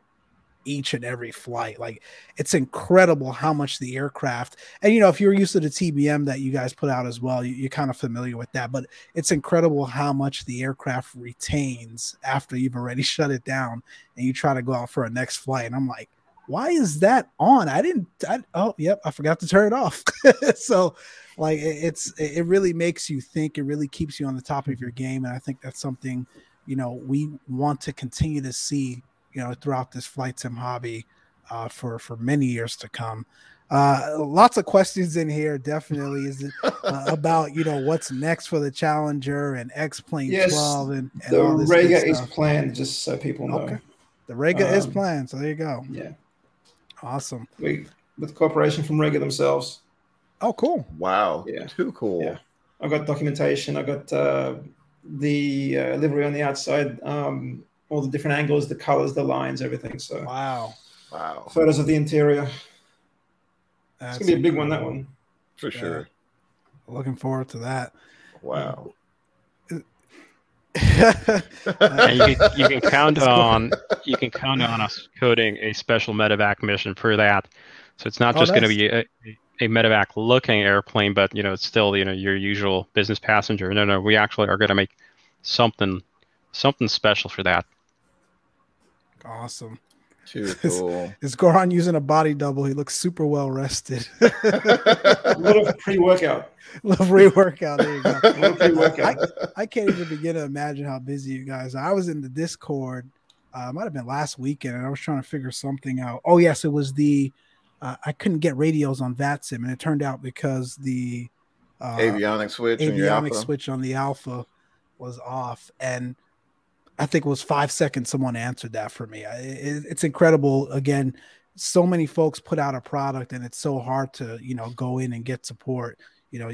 Speaker 1: each and every flight. Like it's incredible how much the aircraft, and you know, if you're used to the TBM that you guys put out as well, you, are kind of familiar with that. But it's incredible how much the aircraft retains after you've already shut it down and you try to go out for a next flight. And I'm like, why is that on? I didn't. I, oh, yep, I forgot to turn it off. so, like, it's it really makes you think. It really keeps you on the top of your mm-hmm. game, and I think that's something you know we want to continue to see you know throughout this flight sim hobby uh, for for many years to come. Uh, lots of questions in here. Definitely is it, uh, about you know what's next for the Challenger and X Plane
Speaker 3: yes, 12 and, and the Rega is planned. Just so people know, okay.
Speaker 1: the Rega um, is planned. So there you go.
Speaker 3: Yeah,
Speaker 1: awesome.
Speaker 3: We with cooperation from Rega themselves.
Speaker 1: Oh, cool!
Speaker 2: Wow, yeah, too cool.
Speaker 3: Yeah, I got documentation. I got uh, the uh, livery on the outside. Um, all the different angles, the colors, the lines, everything. So
Speaker 1: wow,
Speaker 2: wow,
Speaker 3: photos of the interior. That's it's gonna be a big one. That one
Speaker 2: for yeah. sure.
Speaker 1: Looking forward to that.
Speaker 2: Wow.
Speaker 4: you, can, you can count on you can count on us coding a special medevac mission for that. So it's not oh, just going to be a, a medevac looking airplane, but you know it's still you know your usual business passenger. No, no, we actually are going to make something something special for that.
Speaker 1: Awesome.
Speaker 2: Too cool.
Speaker 1: Is, is Goran using a body double? He looks super well rested.
Speaker 3: a little pre-workout.
Speaker 1: A little pre-workout. There you go. A little pre-workout. I, I, can't even begin to imagine how busy you guys are. I was in the Discord. Uh, it might have been last weekend, and I was trying to figure something out. Oh yes, it was the. Uh, I couldn't get radios on VATSIM, and it turned out because the
Speaker 2: uh, avionics switch,
Speaker 1: avionics switch on the Alpha was off, and I think it was five seconds someone answered that for me. It, it's incredible. Again, so many folks put out a product and it's so hard to, you know, go in and get support. You know,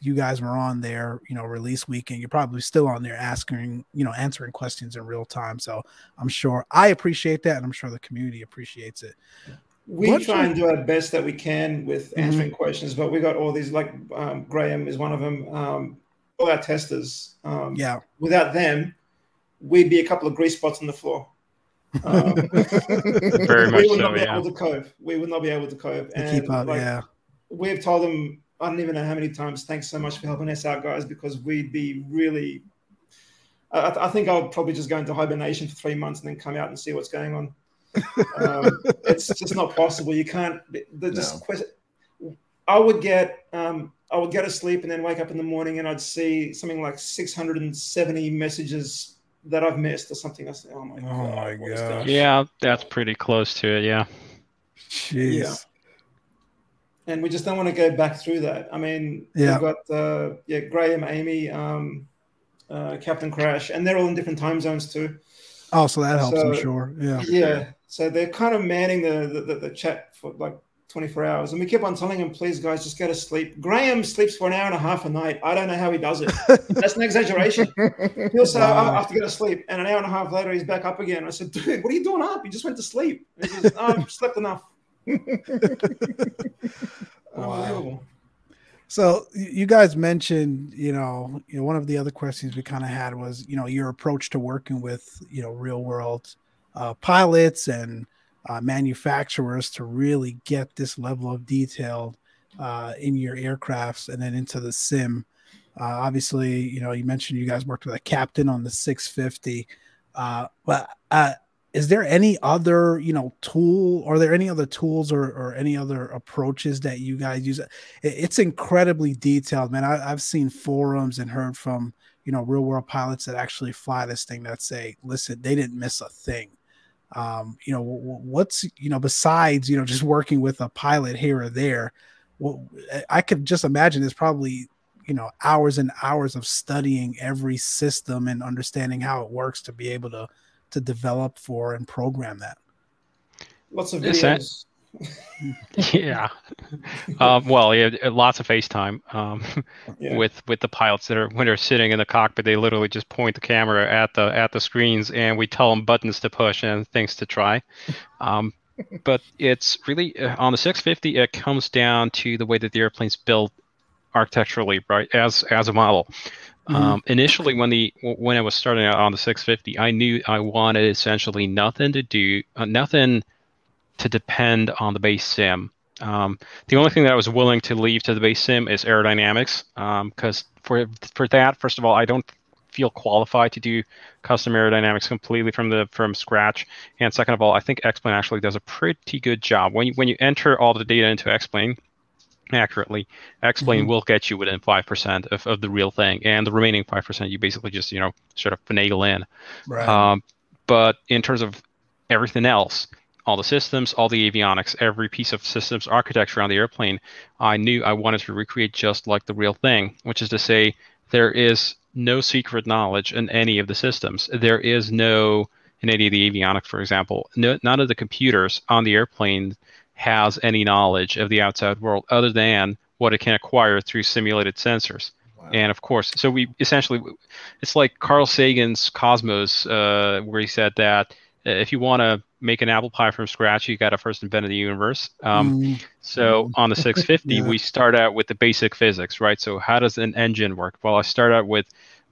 Speaker 1: you guys were on there, you know, release weekend. You're probably still on there asking, you know, answering questions in real time. So I'm sure I appreciate that and I'm sure the community appreciates it.
Speaker 3: We try and do our best that we can with mm-hmm. answering mm-hmm. questions, but we got all these like um, Graham is one of them. Um, all our testers. Um,
Speaker 1: yeah.
Speaker 3: Without them, we'd be a couple of grease spots on the floor. Um,
Speaker 4: Very much
Speaker 3: we would
Speaker 4: so,
Speaker 3: not be
Speaker 4: yeah.
Speaker 3: able to cope. We would not be able to cope.
Speaker 1: And keep up, like, yeah.
Speaker 3: We've told them, I don't even know how many times, thanks so much for helping us out, guys, because we'd be really. I, I think I'll probably just go into hibernation for three months and then come out and see what's going on. um, it's just not possible. You can't. The just no. I would get um, I would go to sleep and then wake up in the morning and I'd see something like 670 messages that I've missed or something. I say, oh my oh god, my god.
Speaker 4: Yeah, that's pretty close to it. Yeah.
Speaker 1: Jeez. Yeah.
Speaker 3: And we just don't want to go back through that. I mean,
Speaker 1: yeah.
Speaker 3: we've got uh, yeah Graham, Amy, um, uh, Captain Crash, and they're all in different time zones too.
Speaker 1: Oh, so that helps, so, I'm sure. Yeah.
Speaker 3: Yeah. So they're kind of manning the, the, the chat for like 24 hours. And we kept on telling him, please, guys, just go to sleep. Graham sleeps for an hour and a half a night. I don't know how he does it. That's an exaggeration. He'll say, wow. I have to go to sleep. And an hour and a half later, he's back up again. I said, dude, what are you doing up? You just went to sleep. And he says, oh, I slept enough.
Speaker 1: wow. So you guys mentioned, you know, you know, one of the other questions we kind of had was, you know, your approach to working with, you know, real world uh, pilots and uh, manufacturers to really get this level of detail uh, in your aircrafts and then into the sim. Uh, obviously, you know, you mentioned you guys worked with a captain on the 650, uh, but uh, is there any other you know tool are there any other tools or, or any other approaches that you guys use? It's incredibly detailed man. I, have seen forums and heard from you know real world pilots that actually fly this thing that say listen they didn't miss a thing um, you know what's you know besides you know just working with a pilot here or there well i could just imagine there's probably you know hours and hours of studying every system and understanding how it works to be able to to develop for and program that.
Speaker 3: Lots of videos
Speaker 4: yeah. Um, well, yeah, lots of FaceTime um, yeah. with with the pilots that are when they're sitting in the cockpit. They literally just point the camera at the at the screens, and we tell them buttons to push and things to try. Um, but it's really uh, on the 650. It comes down to the way that the airplane's built architecturally, right? As as a model. Mm-hmm. Um, initially, when the when I was starting out on the 650, I knew I wanted essentially nothing to do, uh, nothing to depend on the base sim. Um, the only thing that I was willing to leave to the base sim is aerodynamics, because um, for for that, first of all, I don't feel qualified to do custom aerodynamics completely from the from scratch. And second of all, I think X-Plane actually does a pretty good job when you, when you enter all the data into X-Plane accurately, X-Plane mm-hmm. will get you within five percent of, of the real thing, and the remaining five percent you basically just you know sort of finagle in. Right. Um, but in terms of everything else, all the systems, all the avionics, every piece of systems architecture on the airplane, I knew I wanted to recreate just like the real thing, which is to say, there is no secret knowledge in any of the systems. There is no, in any of the avionics, for example, no, none of the computers on the airplane has any knowledge of the outside world other than what it can acquire through simulated sensors. Wow. And of course, so we essentially, it's like Carl Sagan's Cosmos, uh, where he said that if you want to make an apple pie from scratch, you got to first invent the universe. Um, mm. So on the 650, yeah. we start out with the basic physics, right? So how does an engine work? Well, I start out with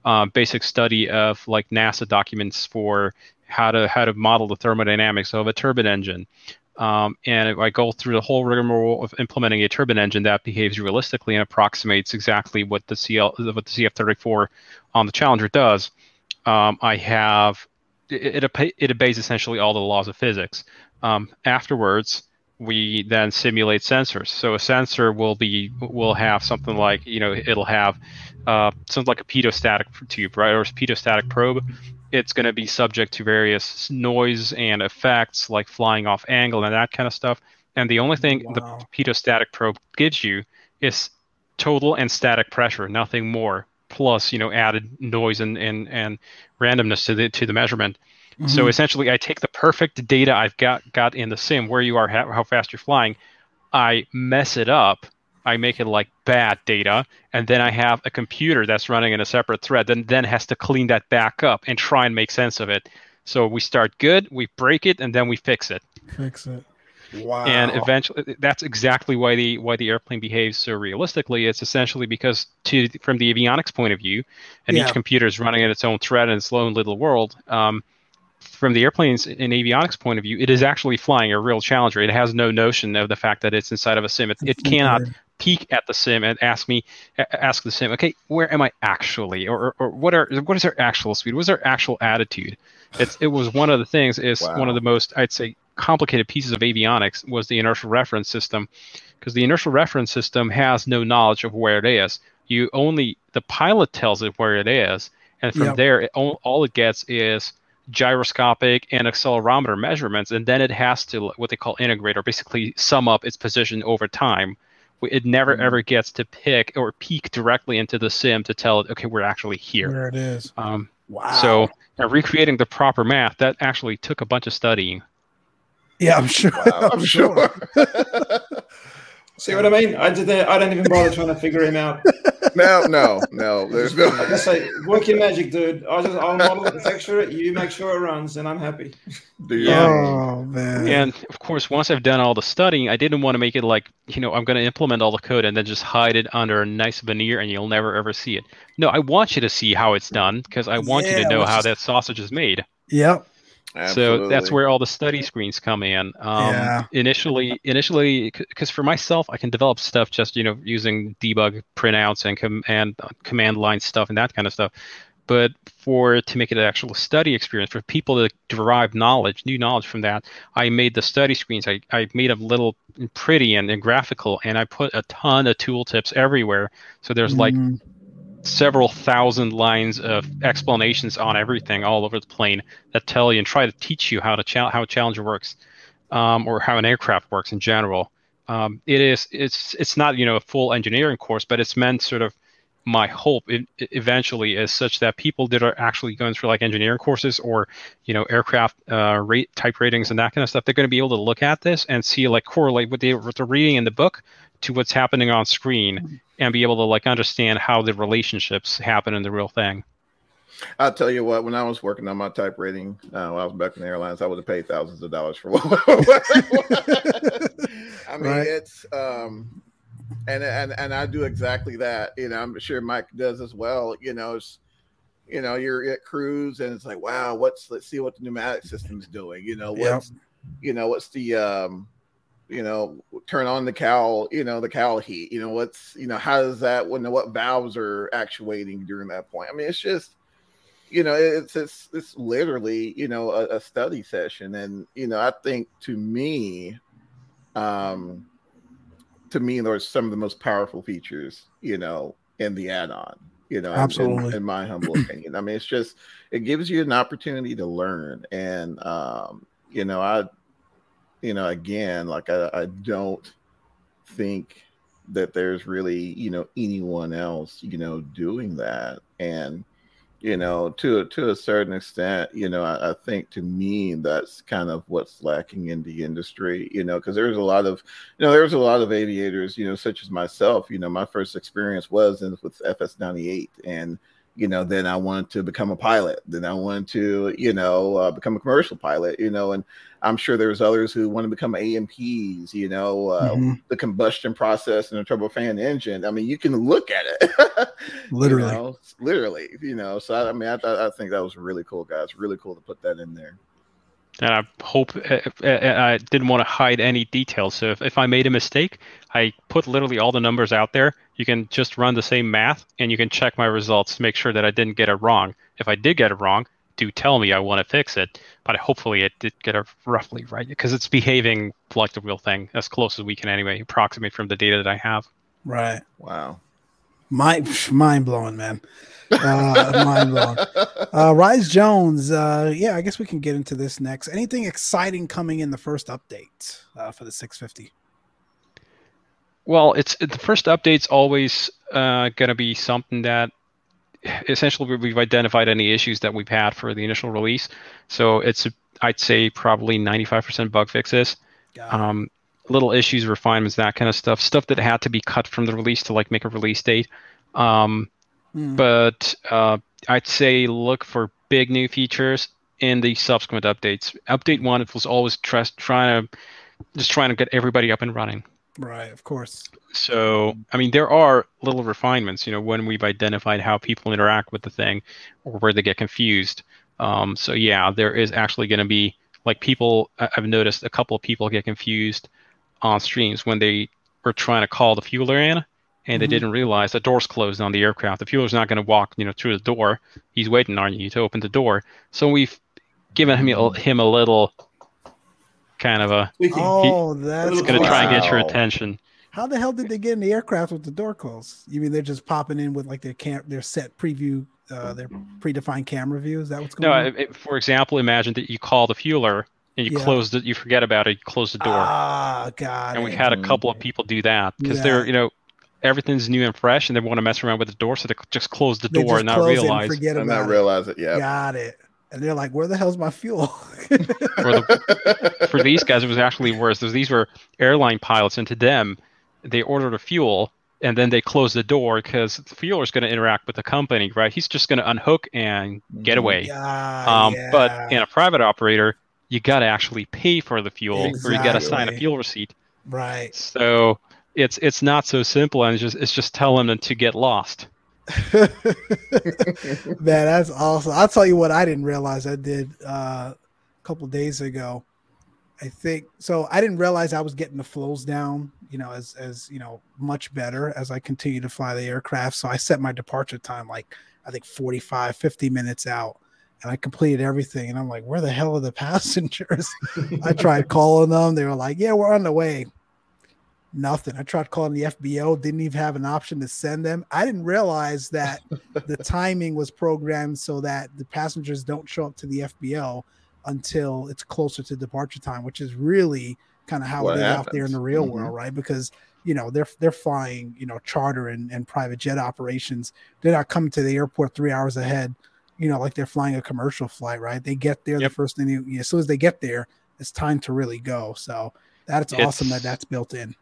Speaker 4: uh, basic study of like NASA documents for how to how to model the thermodynamics of a turbine engine. Um, and I go through the whole rigmarole of implementing a turbine engine that behaves realistically and approximates exactly what the CL what the CF34 on the Challenger does. Um, I have it, it, it obeys essentially all the laws of physics. Um, afterwards, we then simulate sensors. So a sensor will be will have something like you know it'll have uh, something like a pitot-static tube, right, or a pitot-static probe. It's going to be subject to various noise and effects like flying off angle and that kind of stuff. And the only thing wow. the pitot-static probe gives you is total and static pressure, nothing more plus you know added noise and and, and randomness to the to the measurement. Mm-hmm. So essentially, I take the perfect data I've got got in the sim, where you are, how, how fast you're flying. I mess it up. I make it like bad data, and then I have a computer that's running in a separate thread, and then has to clean that back up and try and make sense of it. So we start good, we break it, and then we fix it.
Speaker 1: Fix it.
Speaker 4: Wow. And eventually, that's exactly why the why the airplane behaves so realistically. It's essentially because, to from the avionics point of view, and yeah. each computer is running in its own thread in its own little world. Um, from the airplane's in avionics point of view, it is actually flying a real Challenger. It has no notion of the fact that it's inside of a sim. It, it cannot peek at the sim and ask me, ask the sim, okay, where am I actually, or, or, what are what is our actual speed? What is our actual attitude? It's it was one of the things. Is wow. one of the most I'd say complicated pieces of avionics was the inertial reference system, because the inertial reference system has no knowledge of where it is. You only the pilot tells it where it is, and from yep. there, it, all, all it gets is gyroscopic and accelerometer measurements, and then it has to what they call integrate or basically sum up its position over time. It never mm-hmm. ever gets to pick or peek directly into the sim to tell it, okay, we're actually here.
Speaker 1: There it is.
Speaker 4: Um, wow. So recreating the proper math that actually took a bunch of studying.
Speaker 1: Yeah, I'm sure. Wow, I'm, I'm, sure.
Speaker 3: See what I mean? I did that. I don't even bother trying to figure him out.
Speaker 2: No, no, no. There's no.
Speaker 3: I just say, work your magic, dude. I'll just I'll model it, texture it. You make sure it runs, and I'm happy.
Speaker 4: Oh, yeah.
Speaker 1: Oh man.
Speaker 4: And of course, once I've done all the studying, I didn't want to make it like, you know, I'm going to implement all the code and then just hide it under a nice veneer and you'll never ever see it. No, I want you to see how it's done because I want you to know how
Speaker 1: just-
Speaker 4: that sausage is made.
Speaker 1: Yep.
Speaker 4: So that's where all the study screens come in. Um,
Speaker 1: Yeah.
Speaker 4: Initially, initially, because for myself, I can develop stuff just you know using debug printouts and com- and uh, command line stuff and that kind of stuff. But for to make it an actual study experience for people to derive knowledge, new knowledge from that, I made the study screens. I, I made them little and pretty and, and graphical, and I put a ton of tooltips everywhere. So there's like
Speaker 1: Mm,
Speaker 4: several thousand lines of explanations on everything all over the plane that tell you and try to teach you how to chal- how a Challenger works, um, or how an aircraft works in general. Um, it is it's it's not you know a full engineering course, but it's meant sort of. My hope e- eventually is such that people that are actually going through like engineering courses or you know aircraft uh, rate type ratings and that kind of stuff, they're going to be able to look at this and see like correlate what they what they're reading in the book to what's happening on screen and be able to like understand how the relationships happen in the real thing.
Speaker 2: I'll tell you what, when I was working on my type rating, uh, when I was back in the airlines, I would have paid thousands of dollars for one. I mean,
Speaker 1: Right.
Speaker 2: it's um and and and I do exactly that. You know, I'm sure Mike does as well. You know, it's you know, you're at cruise and it's like, wow, what's let's see what the pneumatic system's doing. You know,
Speaker 1: Yep.
Speaker 2: what's you know, what's the um you know, turn on the cowl, you know, the cowl heat, you know, what's, you know, how does that, when what valves are actuating during that point? I mean, it's just, you know, it's, it's, it's literally, you know, a, a study session. And, you know, I think to me, um, to me, there's some of the most powerful features, you know, in the add-on, you know, in- in-
Speaker 1: Absolutely.
Speaker 2: in, my humble opinion. I mean, it's just, it gives you an opportunity to learn. And, um, you know, I, you know, again, like I, I don't think that there's really, you know, anyone else, you know, doing that. And, you know, to to a certain extent, you know, I, I think to me that's kind of what's lacking in the industry, you know, because there's a lot of, you know, there's a lot of aviators, you know, such as myself. You know, my first experience was in, with FS ninety eight, and you know, then I wanted to become a pilot. Then I wanted to, you know, uh, become a commercial pilot. You know, and I'm sure there's others who want to become A&Ps. You know, uh,
Speaker 1: Mhm.
Speaker 2: the combustion process and the turbofan engine. I mean, you can look at it. you
Speaker 1: Literally.
Speaker 2: know, literally, you know. So I, I mean, I, I think that was really cool, guys. Really cool to put that in there.
Speaker 4: And I hope uh, uh, I didn't want to hide any details. So if, if I made a mistake, I put literally all the numbers out there. You can just run the same math and you can check my results to make sure that I didn't get it wrong. If I did get it wrong, do tell me I want to fix it. But hopefully it did get it roughly right because it's behaving like the real thing as close as we can anyway, approximate from the data that I have.
Speaker 1: Right.
Speaker 2: Wow.
Speaker 1: Mind mind blowing, man. Uh, mind blowing. Uh, Rise Jones. Uh, yeah, I guess we can get into this next. Anything exciting coming in the first update uh, for the 650?
Speaker 4: Well, it's the first update's always uh, going to be something that essentially we've identified any issues that we've had for the initial release. So it's I'd say probably 95% bug fixes, um, little issues, refinements, that kind of stuff, stuff that had to be cut from the release to like make a release date. Um,
Speaker 1: Hmm.
Speaker 4: but uh, I'd say look for big new features in the subsequent updates. Update one it was always trust, trying to just trying to get everybody up and running.
Speaker 1: Right, of course.
Speaker 4: So, I mean, there are little refinements, you know, when we've identified how people interact with the thing or where they get confused. Um, so, yeah, there is actually going to be like people, I've noticed a couple of people get confused on streams when they were trying to call the fueler in and they
Speaker 1: Mhm.
Speaker 4: didn't realize the door's closed on the aircraft. The fueler's not going to walk, you know, through the door. He's waiting on you to open the door. So we've given him him a little kind of a,
Speaker 3: Tweaking.
Speaker 1: Oh, that's
Speaker 3: It's
Speaker 4: going to try and get your attention.
Speaker 1: How the hell did they get in the aircraft with the door closed? You mean they're just popping in with like their camp, their set preview, uh, their predefined camera view? Is that what's going
Speaker 4: No,
Speaker 1: on?
Speaker 4: it, it- for example, imagine that you call the fueler and you
Speaker 1: Yeah.
Speaker 4: close the, you forget about it, you close the door,
Speaker 1: Ah, God.
Speaker 4: and we've had a couple of people do that because
Speaker 1: Yeah.
Speaker 4: they're you know everything's new and fresh and they want to mess around with the door, so they just close the
Speaker 1: They
Speaker 4: door and not
Speaker 1: close it and
Speaker 4: realize.
Speaker 1: forget
Speaker 2: And
Speaker 1: about
Speaker 2: not
Speaker 1: it.
Speaker 2: realize it. Yeah.
Speaker 1: Got it. And they're like, "Where the hell's my fuel?"
Speaker 4: For, the, for these guys, it was actually worse. These were airline pilots, and to them, they ordered a fuel and then they closed the door because the fueler is going to interact with the company, right? He's just going to unhook and get
Speaker 2: Mhm.
Speaker 4: away. Um,
Speaker 1: yeah.
Speaker 4: But in a private operator, you got to actually pay for the fuel, or you got to sign a fuel receipt.
Speaker 1: right.
Speaker 4: So it's it's not so simple, and it's just it's just telling them to get lost.
Speaker 1: Man, that's awesome. I'll tell you what I didn't realize I did uh, a couple days ago. I think so. I didn't realize I was getting the flows down, you know, as as you know, much better as I continue to fly the aircraft. So I set my departure time like I think 45, 50 minutes out, and I completed everything. And I'm like, where the hell are the passengers? I tried calling them. They were like, yeah, we're on the way. Nothing. I tried calling the FBO, didn't even have an option to send them. I didn't realize that the timing was programmed so that the passengers don't show up to the FBO until it's closer to departure time, which is really kind of how
Speaker 2: What
Speaker 1: it is out there in the
Speaker 2: happens.
Speaker 1: real
Speaker 2: Mhm.
Speaker 1: world, right? Because you know they're they're flying, you know, charter and, and private jet operations. They're not coming to the airport three hours ahead, you know, like they're flying a commercial flight, right? They get there
Speaker 4: Yep.
Speaker 1: the first thing you, as soon as they get there, it's time to really go. So that's awesome that that's built in.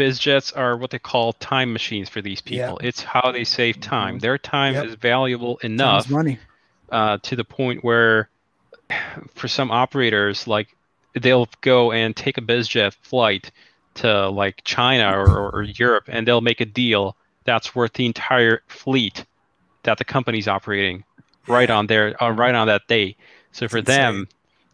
Speaker 4: Biz jets are what they call time machines for these people. It's how they save time. Their time
Speaker 1: Yep.
Speaker 4: is valuable
Speaker 1: Time's
Speaker 4: enough
Speaker 1: money.
Speaker 4: uh, to the point where, for some operators, like they'll go and take a bizjet flight to like China or, or, Europe, and they'll make a deal that's worth the entire fleet that the company's operating right on there, uh, right on that day. So for
Speaker 1: insane.
Speaker 4: them,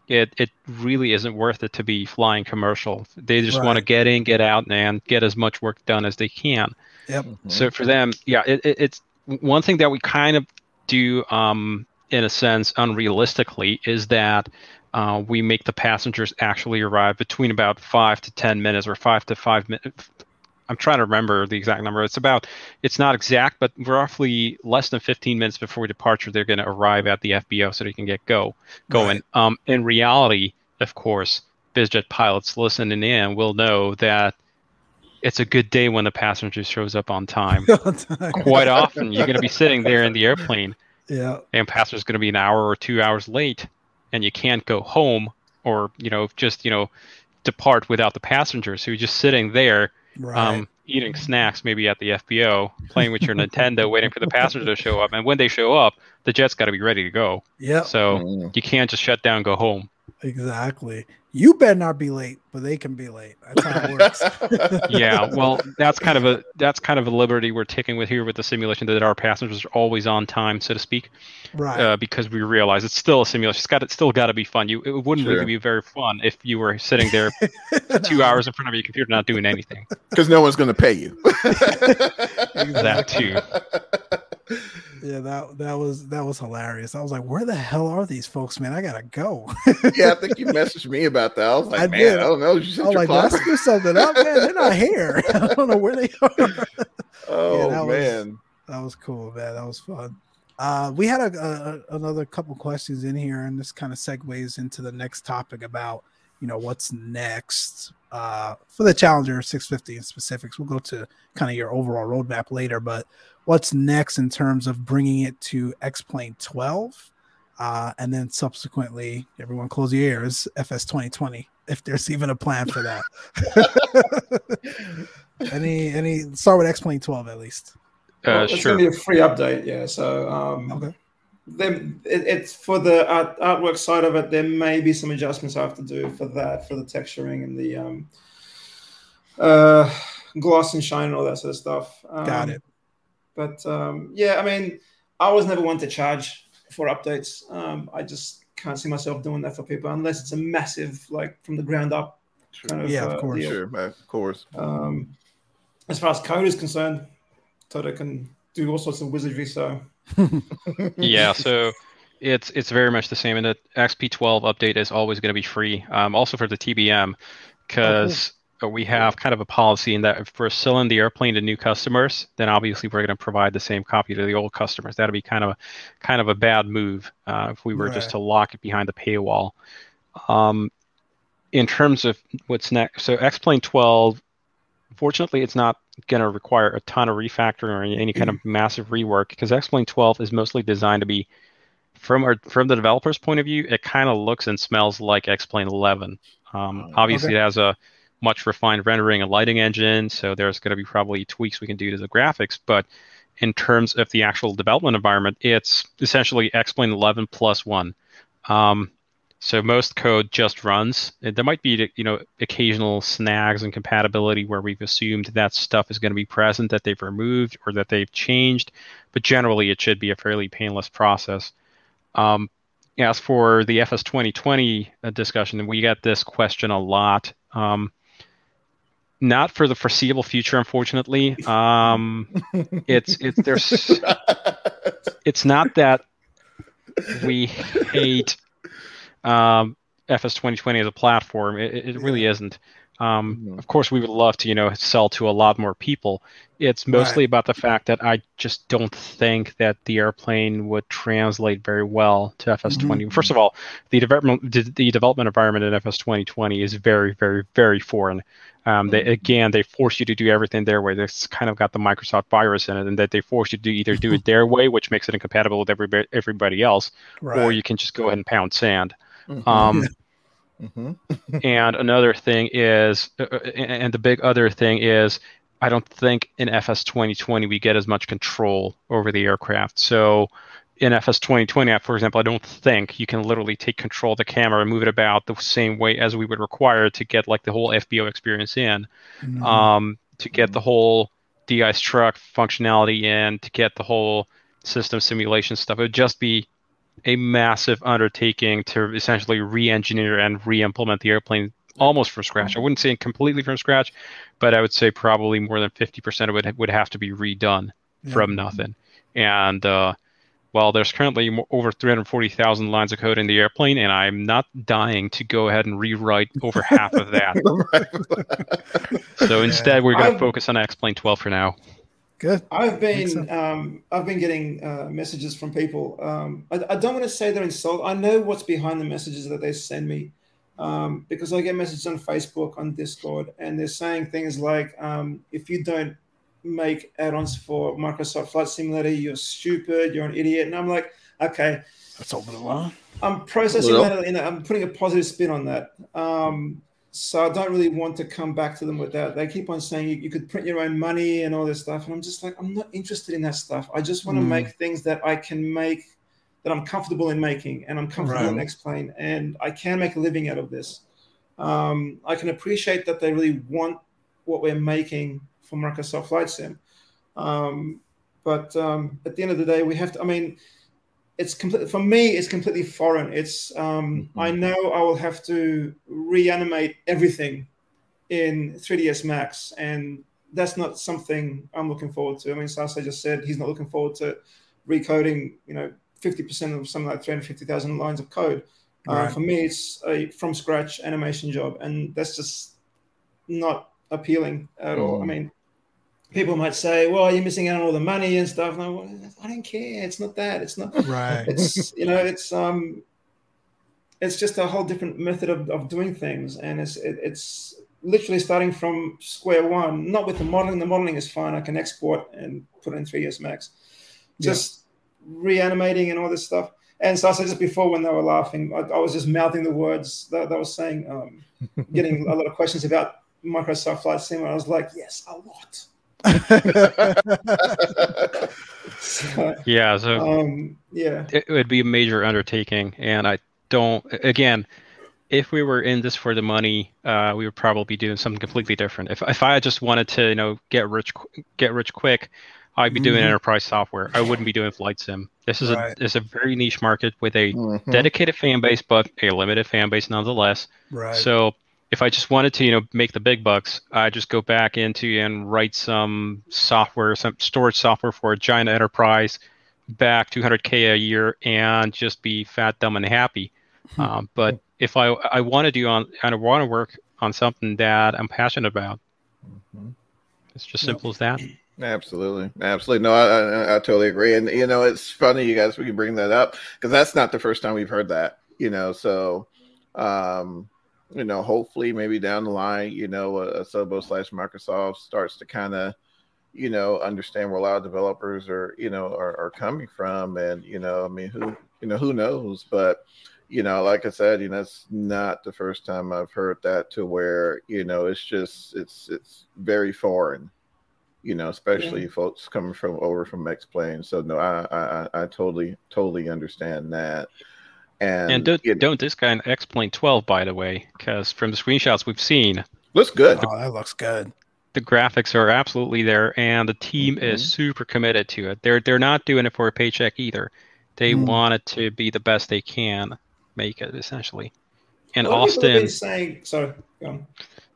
Speaker 4: it it really isn't worth it to be flying commercial. They just want to get in, get out, and get as much work done as they can.
Speaker 1: Yep.
Speaker 2: Mhm.
Speaker 4: So for them, yeah, it, it, it's one thing that we kind of do, um, in a sense, unrealistically, is that uh, we make the passengers actually arrive between about five to ten minutes, or five to five minutes. I'm trying to remember the exact number. It's about, it's not exact, but roughly less than 15 minutes before departure, they're going to arrive at the FBO so they can get go going. Um, in reality, of course, BizJet pilots listening in will know that it's a good day when the passenger shows up on time. Quite often, you're going to be sitting there in the airplane,
Speaker 1: yeah.
Speaker 4: and passenger's going to be an hour or two hours late, and you can't go home or you know just you know depart without the passenger. So you're just sitting there,
Speaker 1: Right.
Speaker 4: um, eating snacks, maybe at the FBO, playing with your Nintendo, waiting for the passenger to show up. And when they show up, the jet's got to be ready to go.
Speaker 1: Yeah.
Speaker 4: So
Speaker 2: Mhm.
Speaker 4: you can't just shut down, and go home.
Speaker 1: Exactly. You better not be late, but they can be late. That's how it works.
Speaker 4: yeah well that's kind of a that's kind of a liberty we're taking with here with the simulation that our passengers are always on time so to speak
Speaker 1: right.
Speaker 4: uh, because we realize it's still a simulation it's got it's still got to be fun you it wouldn't
Speaker 2: Sure.
Speaker 4: really be very fun if you were sitting there two hours in front of your computer not doing anything
Speaker 2: because no one's going to pay you.
Speaker 4: that too
Speaker 1: Yeah, that that was that was hilarious. I was like, where the hell are these folks, man? I gotta go.
Speaker 2: yeah, I think you messaged me about that. I was like,
Speaker 1: I
Speaker 2: man,
Speaker 1: did.
Speaker 2: I don't know. You
Speaker 1: I was like, let's do something up, man. They're not here. I don't know where they are.
Speaker 2: Oh
Speaker 1: that was-
Speaker 2: man,
Speaker 1: That was cool, man. That was fun. Uh, we had a, a, another couple questions in here, and this kind of segues into the next topic about you know what's next uh, for the Challenger 650 in specifics. We'll go to kind of your overall roadmap later, but what's next in terms of bringing it to X Plane 12, uh, and then subsequently, everyone close your ears, FS 2020, if there's even a plan for that. any any start with X Plane 12 at least.
Speaker 4: uh,
Speaker 3: Well, it's
Speaker 4: sure
Speaker 3: going to be a free update, yeah. So um,
Speaker 1: Okay.
Speaker 3: then it, it's for the art, artwork side of it. There may be some adjustments I have to do for that, for the texturing and the um, uh, gloss and shine and all that sort of stuff. Um,
Speaker 1: Got it.
Speaker 3: But um, yeah, I mean, I was never one to charge for updates. Um, I just can't see myself doing that for people unless it's a massive, like from the ground up kind of
Speaker 1: Yeah, of
Speaker 3: uh,
Speaker 1: course.
Speaker 3: deal.
Speaker 2: sure, man, of course.
Speaker 3: Um, as far as code is concerned, Toto can do all sorts of wizardry. So
Speaker 4: yeah so it's it's very much the same and the xp12 update is always going to be free um, also for the tbm because we have kind of a policy in that if we're selling the airplane to new customers then obviously we're going to provide the same copy to the old customers. That'd be kind of a kind of a bad move uh, if we were just to lock it behind the paywall. Um, in terms of what's next so x-plane 12 fortunately it's not going to require a ton of refactoring or any kind of massive rework because X-Plane 12 is mostly designed to be from our, from the developer's point of view it kind of looks and smells like X-Plane 11 um, obviously
Speaker 1: okay.
Speaker 4: it has a much refined rendering and lighting engine, so there's going to be probably tweaks we can do to the graphics. But in terms of the actual development environment, it's essentially X-Plane 11 plus one. Um, so most code just runs. There might be you know occasional snags and compatibility where we've assumed that stuff is going to be present that they've removed or that they've changed, but generally it should be a fairly painless process. Um, as for the FS 2020 uh, discussion, we get this question a lot. Um, not for the foreseeable future, unfortunately. Um, it's it's there's it's not that we hate um, FS 2020 as a platform. It, it really isn't. Um, mm-hmm. Of course, we would love to, you know, sell to a lot more people. It's mostly right. about the fact that I just don't think that the airplane would translate very well to FS20. Mm-hmm. First of all, the development the development environment in FS 2020 is very, very, very foreign. Um, they, mm-hmm. again, they force you to do everything their way. It's kind of got the Microsoft virus in it, and that they force you to either do it their way, which makes it incompatible with everybody, everybody else, right. or you can just go ahead and pound sand. Mm-hmm. Um, mm-hmm. and another thing is, uh, uh, and the big other thing is, I don't think in FS 2020 we get as much control over the aircraft. So in FS 2020, for example, I don't think you can literally take control of the camera and move it about the same way as we would require to get like the whole FBO experience in, mm-hmm. um, to get the whole DI-Struct functionality in, to get the whole system simulation stuff. It would just be a massive undertaking to essentially re-engineer and re-implement the airplane almost from scratch. I wouldn't say completely from scratch, but I would say probably more than 50% of it would have to be redone yeah. from nothing. And uh, well, there's currently over 340,000 lines of code in the airplane, and I'm not dying to go ahead and rewrite over half of that. so instead, we're going to focus on X-Plane 12 for now.
Speaker 1: Good.
Speaker 3: I've been um, I've been getting uh, messages from people. Um, I, I, don't want to say they're insulted. I know what's behind the messages that they send me um, because I get messages on Facebook, on Discord, and they're saying things like, um, "If you don't make add-ons for Microsoft Flight Simulator, you're stupid. You're an idiot." And I'm like, okay,
Speaker 1: that's over the line.
Speaker 3: I'm processing well, that. In a, I'm putting a positive spin on that. Um, so I don't really want to come back to them with that. They keep on saying you, you, could print your own money and all this stuff, and I'm just like, I'm not interested in that stuff. I just want mm. to make things that I can make that I'm comfortable in making, and I'm comfortable right. in X-Plane, and I can make a living out of this. Um, I can appreciate that they really want what we're making for Microsoft Flight Sim, um, but um, at the end of the day, we have to. I mean it's completely for me it's completely foreign it's um, mm-hmm. i know i will have to reanimate everything in 3ds max and that's not something i'm looking forward to i mean Saso just said he's not looking forward to recoding you know 50% of something like 350000 lines of code uh, right. uh, for me it's a from scratch animation job and that's just not appealing at all i mm. mean people might say, "Well, you're missing out on all the money and stuff." And I, I don't care. It's not that. It's not.
Speaker 1: Right.
Speaker 3: It's you know, it's um, it's just a whole different method of, of doing things, and it's it, it's literally starting from square one. Not with the modeling. The modeling is fine. I can export and put it in 3ds Max. Just yeah. reanimating and all this stuff. And so I said just before when they were laughing, I, I was just mouthing the words that, that was saying, um, getting a lot of questions about Microsoft Flight Sim. I was like, yes, a lot
Speaker 4: yeah. So
Speaker 3: um, yeah,
Speaker 4: it would be a major undertaking, and I don't. Again, if we were in this for the money, uh, we would probably be doing something completely different. If if I just wanted to, you know, get rich, get rich quick, I'd be doing mm-hmm. enterprise software. I wouldn't be doing flight sim. This is right. a is a very niche market with a mm-hmm. dedicated fan base, but a limited fan base nonetheless.
Speaker 1: Right.
Speaker 4: So if I just wanted to, you know, make the big bucks, I just go back into and write some software, some storage software for a giant enterprise, back 200k a year, and just be fat, dumb, and happy. Hmm. Um, but if I I want to do on I want to work on something that I'm passionate about, mm-hmm. it's just simple as that.
Speaker 2: Absolutely, absolutely. No, I, I, I totally agree. And you know, it's funny you guys we can bring that up because that's not the first time we've heard that. You know, so um, you know, hopefully maybe down the line, you know, a, a slash Microsoft starts to kind of, you know, understand where a lot of developers are, you know, are, are coming from. And, you know, I mean, who, you know, who knows? But, you know, like I said, you know, it's not the first time I've heard that to where, you know, it's just it's it's very foreign, you know, especially yeah. folks coming from over from X Plane. So no, I, I I totally totally understand that. And,
Speaker 4: and don't, it, don't discount X Plane 12, by the way, because from the screenshots we've seen,
Speaker 2: looks good.
Speaker 1: Oh, that looks good.
Speaker 4: The graphics are absolutely there, and the team mm-hmm. is super committed to it. They're they're not doing it for a paycheck either. They mm. want it to be the best they can make it essentially. And Austin
Speaker 3: saying sorry.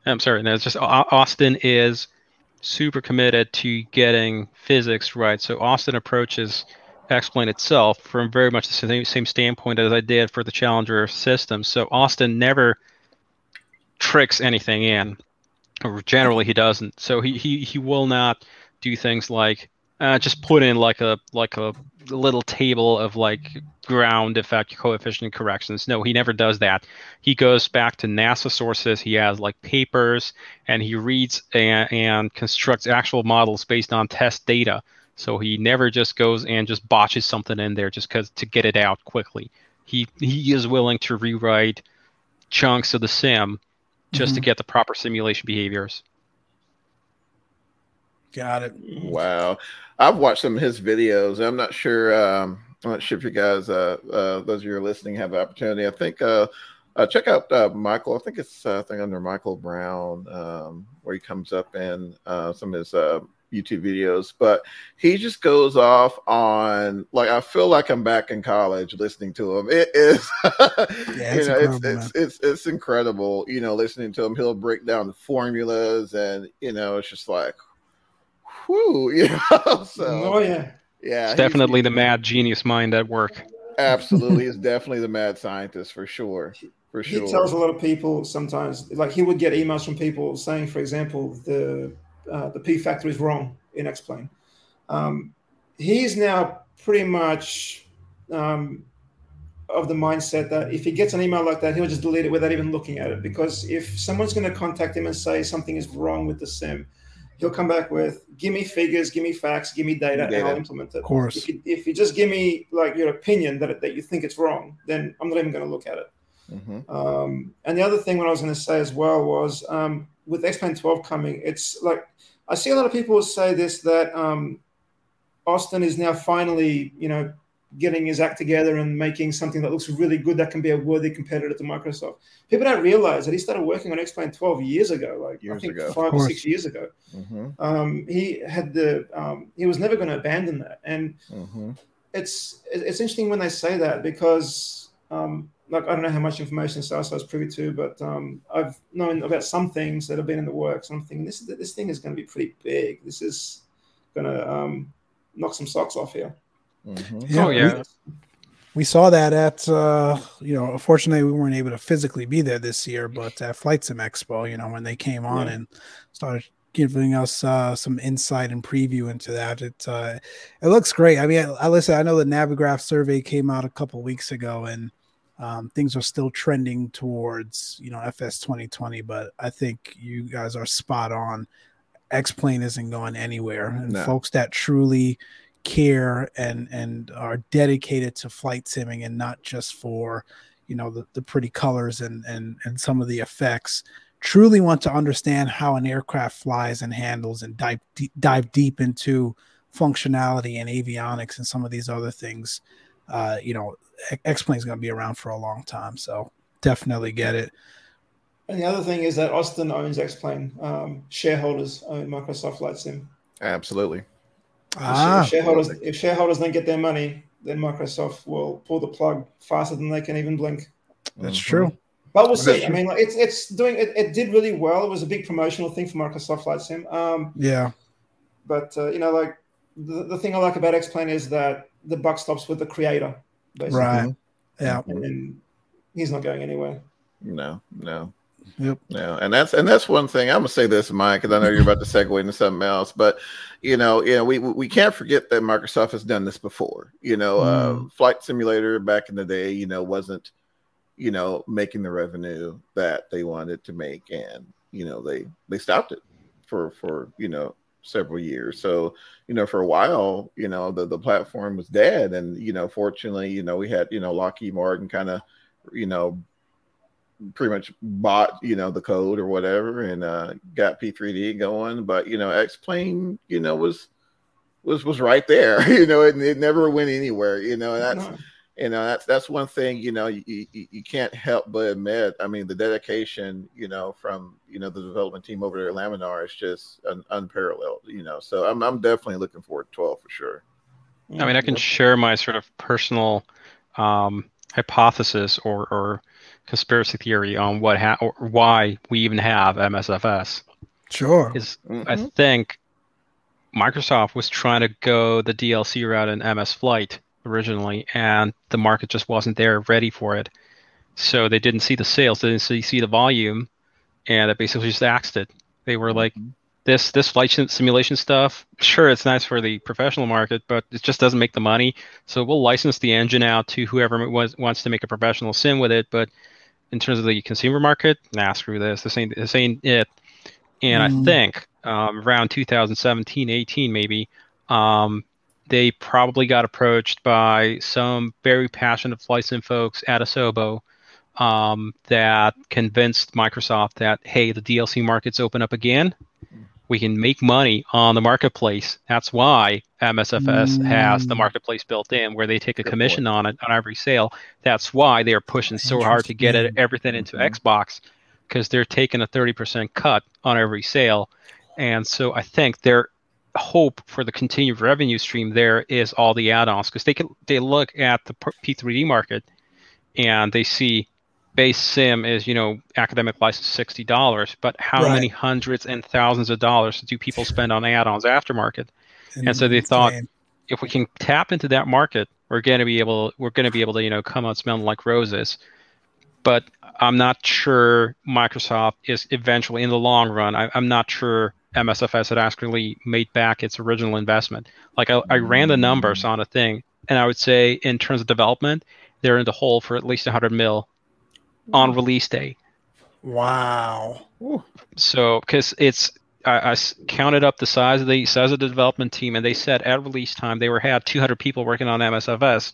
Speaker 4: I'm sorry. No, it's just Austin is super committed to getting physics right. So Austin approaches X-Plane itself from very much the same, same standpoint as I did for the Challenger system. So Austin never tricks anything in, or generally he doesn't. So he he, he will not do things like uh, just put in like a like a little table of like ground effect coefficient corrections. No, he never does that. He goes back to NASA sources. He has like papers and he reads and, and constructs actual models based on test data. So he never just goes and just botches something in there just because to get it out quickly. He he is willing to rewrite chunks of the sim just mm-hmm. to get the proper simulation behaviors.
Speaker 1: Got it.
Speaker 2: Wow. I've watched some of his videos. I'm not sure. Um, I'm not sure if you guys, uh, uh, those of you are listening, have the opportunity. I think uh, uh, check out uh, Michael. I think it's uh, I think under Michael Brown, um, where he comes up in uh, some of his uh, YouTube videos. But he just goes off on like I feel like I'm back in college listening to him. It is, yeah, you know, it's it's, it's it's incredible. You know, listening to him, he'll break down the formulas, and you know, it's just like whoo, you know. So,
Speaker 3: oh yeah,
Speaker 2: yeah,
Speaker 4: definitely the mad genius mind at work.
Speaker 2: Absolutely, is definitely the mad scientist for sure. For sure.
Speaker 3: He tells a lot of people sometimes, like he would get emails from people saying, for example, the uh, the P factor is wrong in X plane. Um, he's now pretty much um, of the mindset that if he gets an email like that, he'll just delete it without even looking at it. Because if someone's going to contact him and say something is wrong with the sim, he'll come back with give me figures give me facts give me data, data. and i'll implement it
Speaker 1: of course
Speaker 3: if you, if you, just give me like your opinion that, that you think it's wrong then i'm not even going to look at it mm-hmm. um, and the other thing what i was going to say as well was um, with x-plane 12 coming it's like i see a lot of people say this that um, austin is now finally you know getting his act together and making something that looks really good that can be a worthy competitor to Microsoft. People don't realize that he started working on X-Plane 12 years ago, like years I think ago. five or six years ago. Mm-hmm. Um, he had the um, he was never going to abandon that, and mm-hmm. it's it's interesting when they say that because um, like I don't know how much information Saso is privy to, but um, I've known about some things that have been in the works. I'm thinking this this thing is going to be pretty big. This is going to um, knock some socks off here.
Speaker 4: Mm-hmm. Yeah, oh yeah.
Speaker 1: We, we, saw that at uh, you know, unfortunately we weren't able to physically be there this year, but at Flight Sim Expo, you know, when they came on yeah. and started giving us uh, some insight and preview into that. It uh, it looks great. I mean, I, I listen. I know the Navigraph survey came out a couple weeks ago, and um, things are still trending towards you know FS 2020. But I think you guys are spot on. X plane isn't going anywhere, and no. folks that truly care and and are dedicated to flight simming and not just for you know the, the pretty colors and and and some of the effects truly want to understand how an aircraft flies and handles and dive deep, dive deep into functionality and avionics and some of these other things uh, you know x-plane is going to be around for a long time so definitely get it
Speaker 3: and the other thing is that austin owns x-plane um, shareholders own microsoft flight sim
Speaker 2: absolutely
Speaker 3: Ah. If shareholders, if shareholders don't get their money, then Microsoft will pull the plug faster than they can even blink.
Speaker 1: That's mm-hmm. true.
Speaker 3: But we'll see. I mean, like, it's it's doing it, it. did really well. It was a big promotional thing for Microsoft Flight Sim. Um,
Speaker 1: yeah.
Speaker 3: But uh, you know, like the, the thing I like about X Plane is that the buck stops with the creator.
Speaker 1: Basically. Right. Yeah.
Speaker 3: And, and he's not going anywhere.
Speaker 2: No, no.
Speaker 1: Yep.
Speaker 2: No, and that's and that's one thing I'm gonna say this, Mike, because I know you're about to segue into something else, but you know, you know, we we can't forget that Microsoft has done this before. You know, mm. uh, Flight Simulator back in the day, you know, wasn't you know making the revenue that they wanted to make, and you know they they stopped it for for you know several years. So, you know, for a while, you know, the, the platform was dead. And, you know, fortunately, you know, we had, you know, Lockheed Martin kind of you know, pretty much bought you know the code or whatever and uh, got P3D going. But you know, X Plane, you know, was was was right there. You know, it, it never went anywhere. You know, that's you know that's that's one thing you know you, you, you can't help but admit i mean the dedication you know from you know the development team over there at laminar is just un, unparalleled you know so I'm, I'm definitely looking forward to 12 for sure.
Speaker 4: I mean i can share my sort of personal um, hypothesis or, or conspiracy theory on what ha- or why we even have msfs
Speaker 1: sure.
Speaker 4: Is mm-hmm. i think microsoft was trying to go the dlc route in ms flight originally, and the market just wasn't there ready for it. So they didn't see the sales, they didn't see, see the volume, and they basically just axed it. They were like, mm-hmm. this this flight simulation stuff, sure, it's nice for the professional market, but it just doesn't make the money. So we'll license the engine out to whoever was, wants to make a professional sim with it. But in terms of the consumer market, nah, screw this. This ain't this ain't it. And mm. I think um, around 2017, 18 maybe, um, they probably got approached by some very passionate flight sim folks at Asobo um, that convinced Microsoft that hey, the DLC market's open up again. We can make money on the marketplace. That's why MSFS mm. has the marketplace built in, where they take a Good commission point. on it on every sale. That's why they are pushing so hard to get it, everything into mm-hmm. Xbox, because they're taking a thirty percent cut on every sale. And so I think they're hope for the continued revenue stream there is all the add-ons because they can they look at the P3D market and they see base sim is you know academic license sixty dollars, but how right. many hundreds and thousands of dollars do people spend on add-ons aftermarket? And, and so they thought if we can tap into that market, we're going to be able we're going to be able to you know come out smelling like roses. But I'm not sure Microsoft is eventually in the long run. I, I'm not sure MSFS had actually made back its original investment. Like I, I ran the numbers on a thing, and I would say in terms of development, they're in the hole for at least 100 mil on release day.
Speaker 1: Wow.
Speaker 4: So because it's I, I, counted up the size of the size of the development team, and they said at release time they were had 200 people working on MSFS,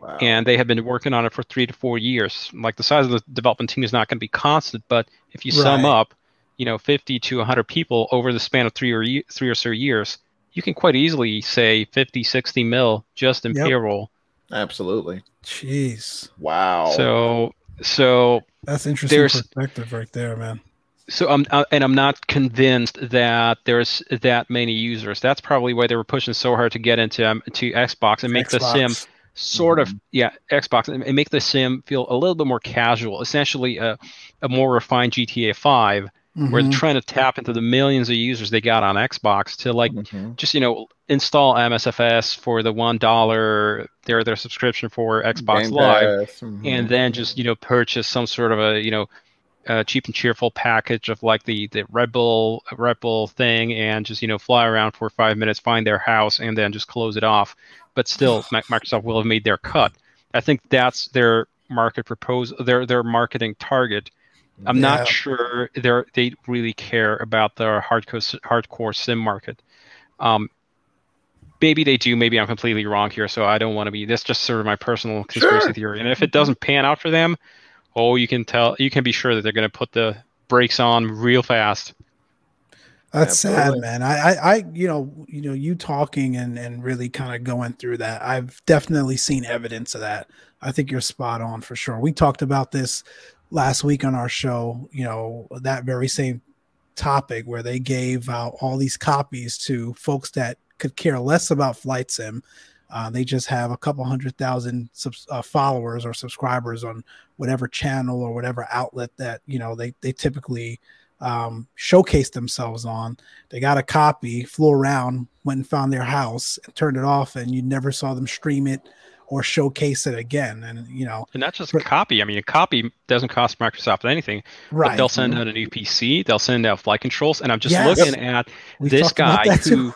Speaker 4: wow. and they had been working on it for three to four years. Like the size of the development team is not going to be constant, but if you right. sum up you know 50 to 100 people over the span of three or three or so years you can quite easily say 50 60 mil just in yep. payroll
Speaker 2: absolutely
Speaker 1: jeez
Speaker 2: wow
Speaker 4: so so
Speaker 1: that's interesting perspective right there man
Speaker 4: so I'm uh, and I'm not convinced that there's that many users. That's probably why they were pushing so hard to get into um, to Xbox and make Xbox. the sim sort mm-hmm. of yeah Xbox and make the sim feel a little bit more casual. Essentially, a, a more refined GTA 5 Mm-hmm. We're trying to tap into the millions of users they got on Xbox to like mm-hmm. just you know install MSFS for the one dollar their their subscription for Xbox Game Live, mm-hmm. and then just you know purchase some sort of a you know a cheap and cheerful package of like the the Red Bull Red Bull thing, and just you know fly around for five minutes, find their house, and then just close it off. But still, Microsoft will have made their cut. I think that's their market proposal, their their marketing target I'm yeah. not sure they they really care about the hardcore hardcore sim market. Um, maybe they do. Maybe I'm completely wrong here. So I don't want to be. That's just sort of my personal conspiracy sure. theory. And if it doesn't pan out for them, oh, you can tell. You can be sure that they're going to put the brakes on real fast.
Speaker 1: That's sad, man. I, I, I, you know, you know, you talking and and really kind of going through that. I've definitely seen evidence of that. I think you're spot on for sure. We talked about this last week on our show, you know, that very same topic where they gave out all these copies to folks that could care less about flight sim. Uh, they just have a couple hundred thousand sub- uh, followers or subscribers on whatever channel or whatever outlet that you know they they typically um, showcase themselves on. They got a copy, flew around, went and found their house, and turned it off, and you never saw them stream it or showcase it again. And you know,
Speaker 4: and not just a copy. I mean, a copy doesn't cost Microsoft anything. Right. they'll send mm-hmm. out a new PC. They'll send out flight controls. And I'm just yes. looking at We've this guy who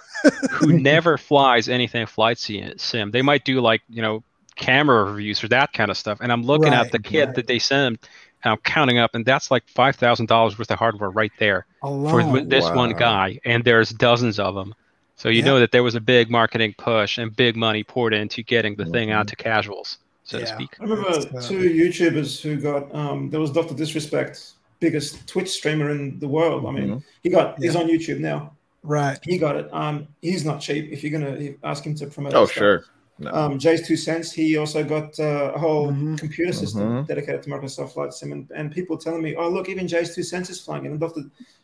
Speaker 4: who never flies anything flight sim. They might do like you know camera reviews or that kind of stuff. And I'm looking right, at the kit right. that they send. And I'm counting up, and that's like five thousand dollars worth of hardware right there Alone. for this wow. one guy. And there's dozens of them. So you yeah. know that there was a big marketing push and big money poured into getting the mm-hmm. thing out mm-hmm. to casuals. so
Speaker 1: Yeah.
Speaker 4: to speak.
Speaker 3: I remember
Speaker 1: uh,
Speaker 3: two YouTubers who got um there was Dr. Disrespect, biggest Twitch streamer in the world. I mean, he got he's on YouTube now.
Speaker 1: Right.
Speaker 3: He got it. Um he's not cheap if you're gonna ask him to promote.
Speaker 2: Oh
Speaker 3: sure, stuff.
Speaker 2: Sure. No.
Speaker 3: Um, JayzTwoCents. He also got uh, a whole
Speaker 1: Mhm.
Speaker 3: computer system
Speaker 2: Mhm.
Speaker 3: dedicated to Microsoft Flight Sim, and, and people telling me, "Oh, look, even JayzTwoCents is flying." And Doctor,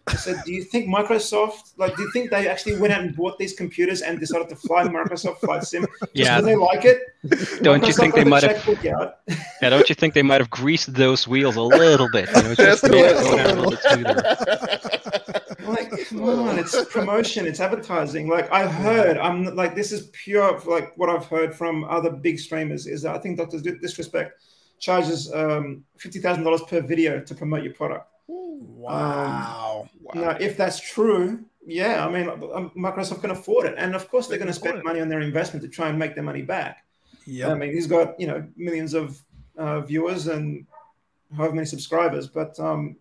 Speaker 3: I said, "Do you think Microsoft, like, do you think they actually went out and bought these computers and decided to fly Microsoft Flight Sim just
Speaker 4: Yeah.
Speaker 3: because they like it?
Speaker 4: Don't you think they might have? Yeah, don't you think they might have greased those wheels a little bit? You know, just
Speaker 2: Just a
Speaker 4: to make
Speaker 2: little.
Speaker 4: go down a little bit smoother.
Speaker 3: like come on it's promotion it's advertising. Like i heard i'm like this is pure like what i've heard from other big streamers is that i think dr disrespect charges um $50000 per video to promote your product.
Speaker 1: Wow.
Speaker 3: now if that's true yeah i mean um, microsoft can afford it. And of course they're going to spend money on their investment to try and make their money back.
Speaker 1: Yeah,
Speaker 3: i mean he's got you know millions of uh, viewers and however many subscribers but um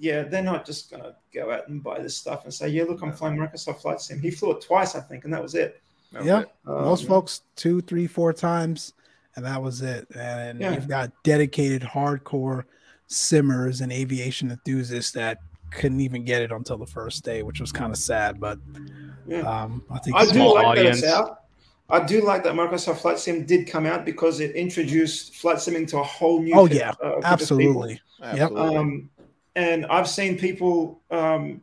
Speaker 3: yeah, they're not just gonna go out and buy this stuff and say, "Yeah, look, I'm flying Microsoft Flight Sim." He flew it twice, I think, and that was it.
Speaker 2: That was
Speaker 1: Yeah.
Speaker 2: it.
Speaker 1: Most
Speaker 3: Um,
Speaker 1: folks two, three, four times, and that was it. And
Speaker 3: Yeah.
Speaker 1: you've got dedicated hardcore simmers and aviation enthusiasts that couldn't even get it until the first day, which was kind of sad. But
Speaker 3: Yeah.
Speaker 1: um, I think
Speaker 3: I do
Speaker 4: Small
Speaker 3: like that it's
Speaker 4: audience.
Speaker 3: out. I do like that Microsoft Flight Sim did come out because it introduced flight simming to a whole new.
Speaker 1: Oh, yeah.
Speaker 3: uh, group
Speaker 1: absolutely.
Speaker 2: Absolutely.
Speaker 3: Um, and I've seen people um,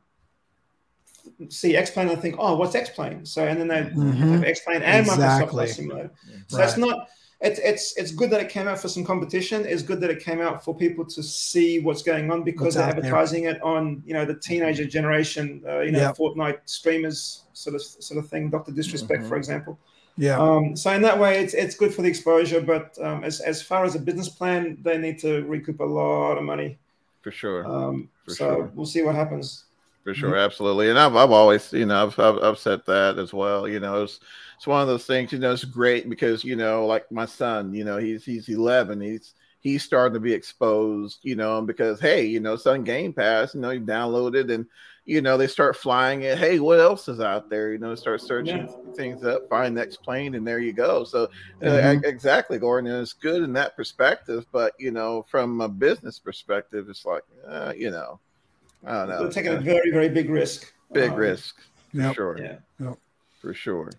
Speaker 3: see X Plane and think, "Oh, what's X Plane?" So, and then they
Speaker 1: Mhm.
Speaker 3: have X Plane and Microsoft
Speaker 1: Exactly.
Speaker 3: Flight Simulator. So it's not. It's it's it's good that it came out for some competition. It's good that it came out for people to see what's going on because
Speaker 1: What's
Speaker 3: they're
Speaker 1: out there.
Speaker 3: advertising it on you know the teenager generation, uh, you know
Speaker 1: Yep.
Speaker 3: Fortnite streamers sort of sort of thing. Doctor Disrespect,
Speaker 2: Mhm.
Speaker 3: for example.
Speaker 1: Yeah.
Speaker 3: Um, so in that way, it's it's good for the exposure. But um, as as far as a business plan, they need to recoup a lot of money.
Speaker 2: For sure.
Speaker 3: Um,
Speaker 2: For
Speaker 3: so
Speaker 2: sure.
Speaker 3: we'll see what happens.
Speaker 2: For sure, absolutely, and I've I've always you know I've I've, I've said that as well. You know, it's it's one of those things. You know, it's great because you know, like my son, you know, he's he's 11. He's he's starting to be exposed. You know, because hey, you know, son Game Pass. You know, you download it and you know they start flying it. Hey, what else is out there? You know, start searching things up, find X Plane, and there you go. So uh,
Speaker 1: Mhm.
Speaker 2: exactly, Goran. It's good in that perspective, but you know, from a business perspective, it's like uh, you know, I don't know.
Speaker 3: They're taking a
Speaker 2: uh,
Speaker 3: very very big risk.
Speaker 2: big
Speaker 3: Um,
Speaker 2: risk for
Speaker 1: Yep.
Speaker 2: sure
Speaker 3: Yeah.
Speaker 2: for sure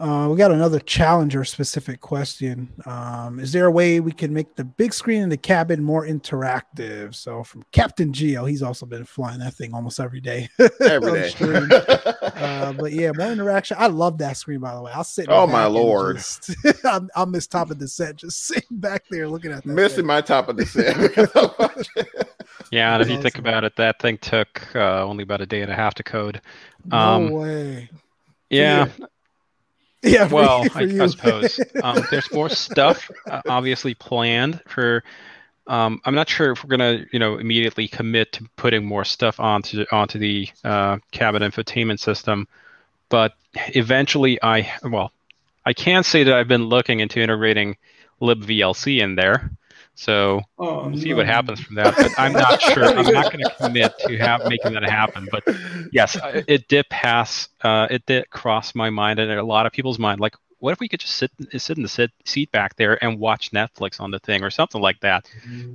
Speaker 1: Uh, we got another challenger specific question. Um, is there a way we can make the big screen in the cabin more interactive? So from Captain Geo, he's also been flying that thing almost every day.
Speaker 2: every
Speaker 1: on
Speaker 2: day
Speaker 1: stream. uh, but yeah, more interaction. I love that screen, by the way. I'll sit.
Speaker 2: Oh, my lord.
Speaker 1: just- I'll, I'll miss top of the set, just sitting back there looking at that.
Speaker 2: missing
Speaker 1: thing.
Speaker 2: my top of the set because I'm watching.
Speaker 4: Yeah, and if you think about it, that thing took uh, only about a day and a half to code.
Speaker 1: No
Speaker 4: Um,
Speaker 1: way.
Speaker 4: Yeah,
Speaker 1: Yeah. for
Speaker 4: well,
Speaker 1: you- for
Speaker 4: I,
Speaker 1: you.
Speaker 4: I suppose um, there's more stuff uh, obviously planned for. Um, I'm not sure if we're gonna, you know, immediately commit to putting more stuff onto onto the uh, cabin infotainment system, but eventually, I well, I can say that I've been looking into integrating libVLC in there, so
Speaker 3: Oh,
Speaker 4: we'll see
Speaker 3: no.
Speaker 4: what happens from that. But I'm not sure. I'm not going to commit to have making that happen. But yes, uh, it did pass. Uh, it did cross my mind and a lot of people's mind. Like, what if we could just sit sit in the sit, seat back there and watch Netflix on the thing or something like that?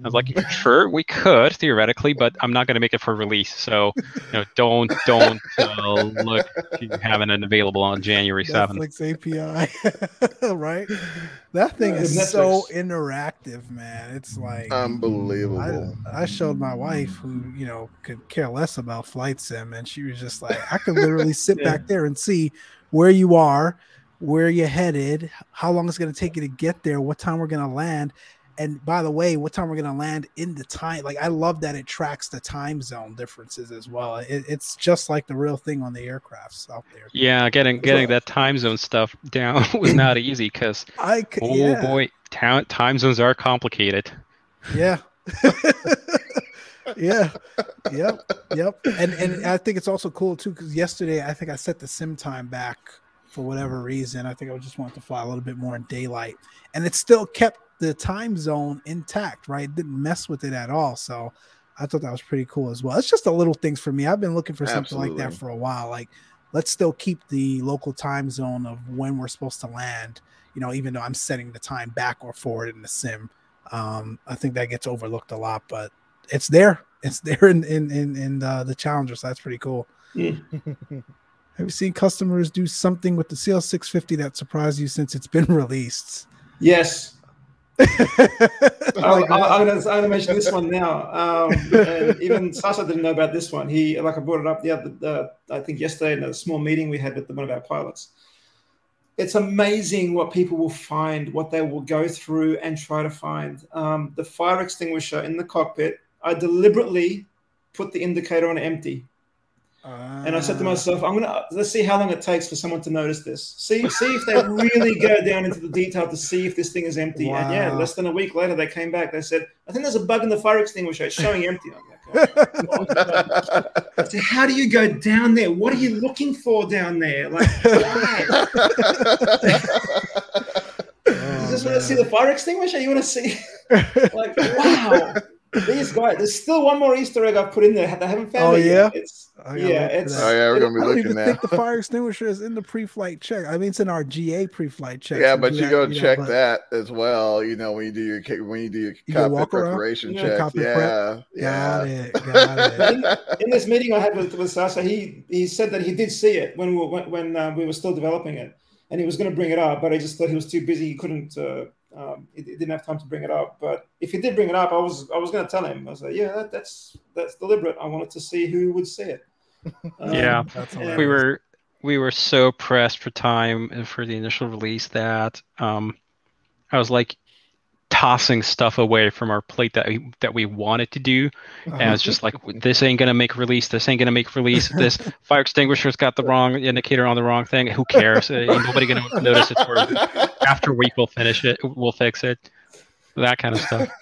Speaker 4: I was like, sure, we could theoretically, but I'm not going to make it for release. So, you know, don't don't uh, look to having it available on January seventh.
Speaker 1: Netflix API, right? That thing
Speaker 3: Yeah,
Speaker 1: is so interactive, man. It's like
Speaker 2: Unbelievable.
Speaker 1: I, I showed my wife who you know could care less about flight sim, and she was just like, I could literally sit
Speaker 3: Yeah.
Speaker 1: back there and see where you are, where you're headed, how long it's going to take you to get there, what time we're going to land. And by the way, what time we're going to land in the time? Like, I love that it tracks the time zone differences as well. It, it's just like the real thing on the aircrafts out there.
Speaker 4: Yeah, getting getting that time zone stuff down was not easy because oh
Speaker 1: yeah,
Speaker 4: boy, town, time zones are complicated.
Speaker 1: yeah. yeah yep yep and and i think it's also cool too because yesterday i think i set the sim time back for whatever reason i think i just wanted to fly a little bit more in daylight and it still kept the time zone intact right it didn't mess with it at all so i thought that was pretty cool as well it's just the little things for me i've been looking for something like that for a while like let's still keep the local time zone of when we're supposed to land you know, even though I'm setting the time back or forward in the sim. Um, I think that gets overlooked a lot, but it's there. It's there in in in, in uh, the Challenger, so that's pretty cool.
Speaker 3: Yeah.
Speaker 1: Have you seen customers do something with the CL650 that surprised you since it's been released?
Speaker 3: Yes.
Speaker 1: Like,
Speaker 3: I'm, I'm, I'm gonna mention this one now. Um, even Saso didn't know about this one. He, like, I brought it up the other, the, I think yesterday in a small meeting we had with one of our pilots. It's amazing what people will find, what they will go through and try to find. Um, the fire extinguisher in the cockpit. I deliberately put the indicator on empty, and I said to
Speaker 1: Ah.
Speaker 3: myself, I'm gonna let's see how long it takes for someone to notice this. See, see if they really go down into the detail to see if this thing is empty. And yeah, less than a week later, they came back. They said, I think there's a bug in the fire extinguisher. It's showing empty. I'm like, "Oh." Said, how do you go down there? What are you looking for down there? Like, why? You just want to see the fire extinguisher? You want to see, like, wow. These guys, there's still one more Easter egg I've put in there. They haven't found
Speaker 1: Oh,
Speaker 3: it
Speaker 1: yeah?
Speaker 3: yet. It's, yeah, it's.
Speaker 2: Oh yeah, we're gonna be
Speaker 1: I don't even
Speaker 2: now.
Speaker 1: think the fire extinguisher is in the pre-flight check. I mean, it's in our GA pre-flight check.
Speaker 2: Yeah,
Speaker 1: so
Speaker 2: but
Speaker 1: do
Speaker 2: you
Speaker 1: that,
Speaker 2: go
Speaker 1: know,
Speaker 2: check
Speaker 1: but-
Speaker 2: that as well. You know when you do your when you do your
Speaker 1: You go
Speaker 2: cockpit
Speaker 1: walk around?
Speaker 2: preparation
Speaker 3: Yeah,
Speaker 2: checks.
Speaker 1: cockpit
Speaker 2: Yeah,
Speaker 1: prep.
Speaker 2: yeah.
Speaker 1: Got it. Got it.
Speaker 3: in this meeting I had with, with Saso, he he said that he did see it when we were when, when uh, we were still developing it, and he was going to bring it up, but I just thought he was too busy. He couldn't. Uh, um, he, he didn't have time to bring it up. But if he did bring it up, I was I was going to tell him. I was like, yeah, that, that's that's deliberate. I wanted to see who would see it. Um,
Speaker 4: Yeah.
Speaker 1: That's
Speaker 4: we were we were so pressed for time and for the initial release that um, I was like tossing stuff away from our plate that we, that we wanted to do, and it's just like this ain't gonna make release. This ain't gonna make release. This fire extinguisher's got the wrong indicator on the wrong thing. Who cares? Uh, ain't nobody gonna notice it. For after a week, we'll finish it. We'll fix it. That kind of stuff.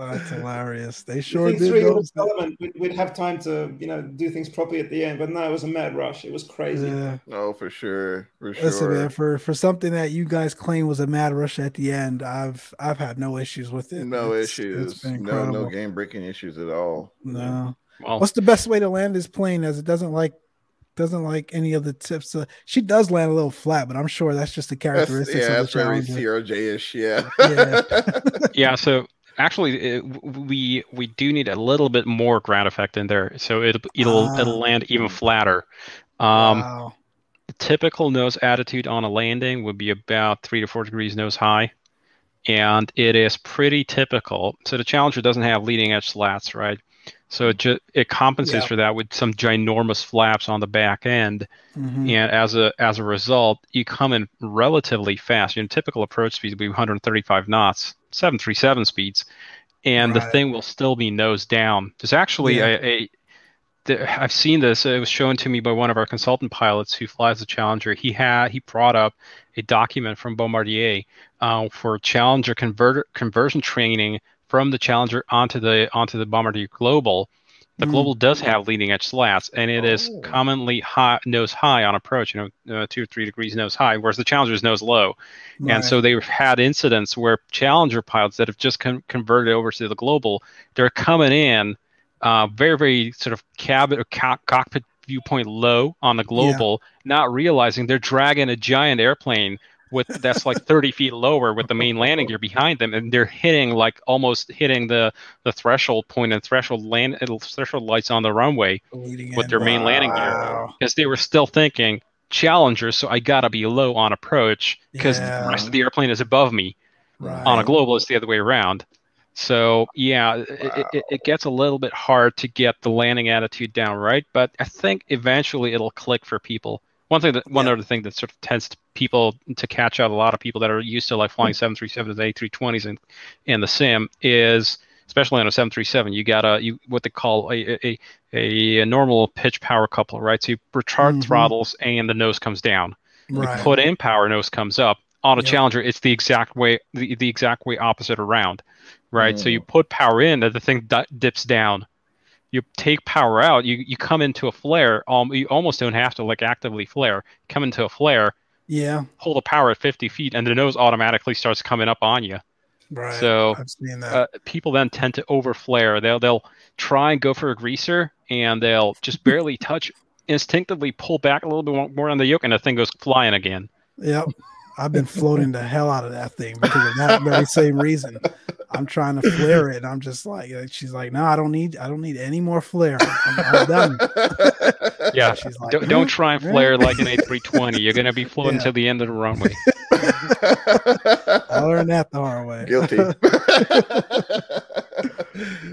Speaker 1: Oh, that's hilarious. They sure did.
Speaker 3: through your
Speaker 1: notice that.
Speaker 3: development, we'd, we'd have time to you know do things properly at the end. But no, it was a mad rush. It was crazy.
Speaker 1: Yeah.
Speaker 2: Oh, for sure, for sure.
Speaker 1: Listen, man, for for something that you guys claim was a mad rush at the end, I've I've had no issues with it.
Speaker 2: no
Speaker 1: It's-
Speaker 2: issues.
Speaker 1: It's
Speaker 2: no, no game breaking issues at all.
Speaker 1: No.
Speaker 4: Well,
Speaker 1: What's the best way to land this plane? As it doesn't like doesn't like any of the tips. Uh, she does land a little flat, but I'm sure that's just the
Speaker 2: That's,
Speaker 1: characteristics
Speaker 2: yeah,
Speaker 1: of
Speaker 2: that's
Speaker 1: the
Speaker 2: very
Speaker 1: Challenger.
Speaker 2: Zero J ish. Yeah.
Speaker 1: Yeah.
Speaker 4: yeah so actually it, we we do need a little bit more ground effect in there so it'll it'll
Speaker 1: Ah.
Speaker 4: it'll land even flatter um
Speaker 1: wow.
Speaker 4: typical nose attitude on a landing would be about three to four degrees nose high and it is pretty typical so the challenger doesn't have leading edge slats right so it just it compensates
Speaker 1: Yeah.
Speaker 4: for that with some ginormous flaps on the back end
Speaker 1: Mhm.
Speaker 4: and as a as a result, you come in relatively fast. Your typical approach speed will be 135 knots, 737 speeds, and the thing will still be nose down. There's actually
Speaker 1: Yeah.
Speaker 4: a, a the, I've seen this. It was shown to me by one of our consultant pilots who flies the Challenger. He had he brought up a document from Bombardier uh, for Challenger converter conversion training from the Challenger onto the onto the Bombardier Global. The
Speaker 1: Mm.
Speaker 4: Global does have leading edge slats, and it is
Speaker 2: Oh.
Speaker 4: commonly high, nose high on approach, you know, uh, two or three degrees nose high, whereas the Challenger is nose low.
Speaker 1: Right.
Speaker 4: And so they've had incidents where Challenger pilots that have just con- converted over to the Global, they're coming in uh, very, very sort of cabin or co- cockpit viewpoint low on the Global, not realizing they're dragging a giant airplane with that's like 30 feet lower with the main landing gear behind them, and they're hitting like almost hitting the the threshold point and threshold land uh, threshold lights on the runway
Speaker 1: Leading
Speaker 4: with
Speaker 1: in.
Speaker 4: their main landing gear
Speaker 1: Wow.
Speaker 4: because they were still thinking Challenger, so I gotta be low on approach because
Speaker 1: Yeah.
Speaker 4: the rest of the airplane is above me.
Speaker 1: Right.
Speaker 4: On a global, it's the other way around. So yeah, it, it, it- it gets a little bit hard to get the landing attitude down right, but I think eventually it'll click for people. One thing that one
Speaker 1: Yeah.
Speaker 4: other thing that sort of tends to people to catch out a lot of people that are used to like flying 737s, A320s, and in the sim is especially on a 737, you got a you what they call a a, a, a normal pitch power coupler, right? So you retard
Speaker 1: Mhm.
Speaker 4: throttles and the nose comes down
Speaker 1: Right.
Speaker 4: you put in power nose comes up on a
Speaker 1: Yep.
Speaker 4: challenger it's the exact way the, the exact way opposite around right so
Speaker 2: Mm.
Speaker 4: you put power in and the thing di- dips down you take power out you, you come into a flare um, you almost don't have to like actively flare come into a flare
Speaker 1: yeah.
Speaker 4: hold the power at 50 feet and the nose automatically starts coming up on you
Speaker 1: Right.
Speaker 4: So,
Speaker 1: I've seen that.
Speaker 4: uh, people then tend to over flare they'll they'll try and go for a greaser and they'll just barely touch instinctively pull back a little bit more- more on the yoke and the thing goes flying again
Speaker 1: yep. I've been floating the hell out of that thing because of that very same reason. I'm trying to flare it. I'm just like, she's like, no, I don't need, I don't need any more flare. I'm, I'm done.
Speaker 4: Yeah, like, don't, don't, try and flare like an A320. You're gonna be floating yeah. to the end of the runway.
Speaker 1: I learned that the hard way.
Speaker 2: Guilty.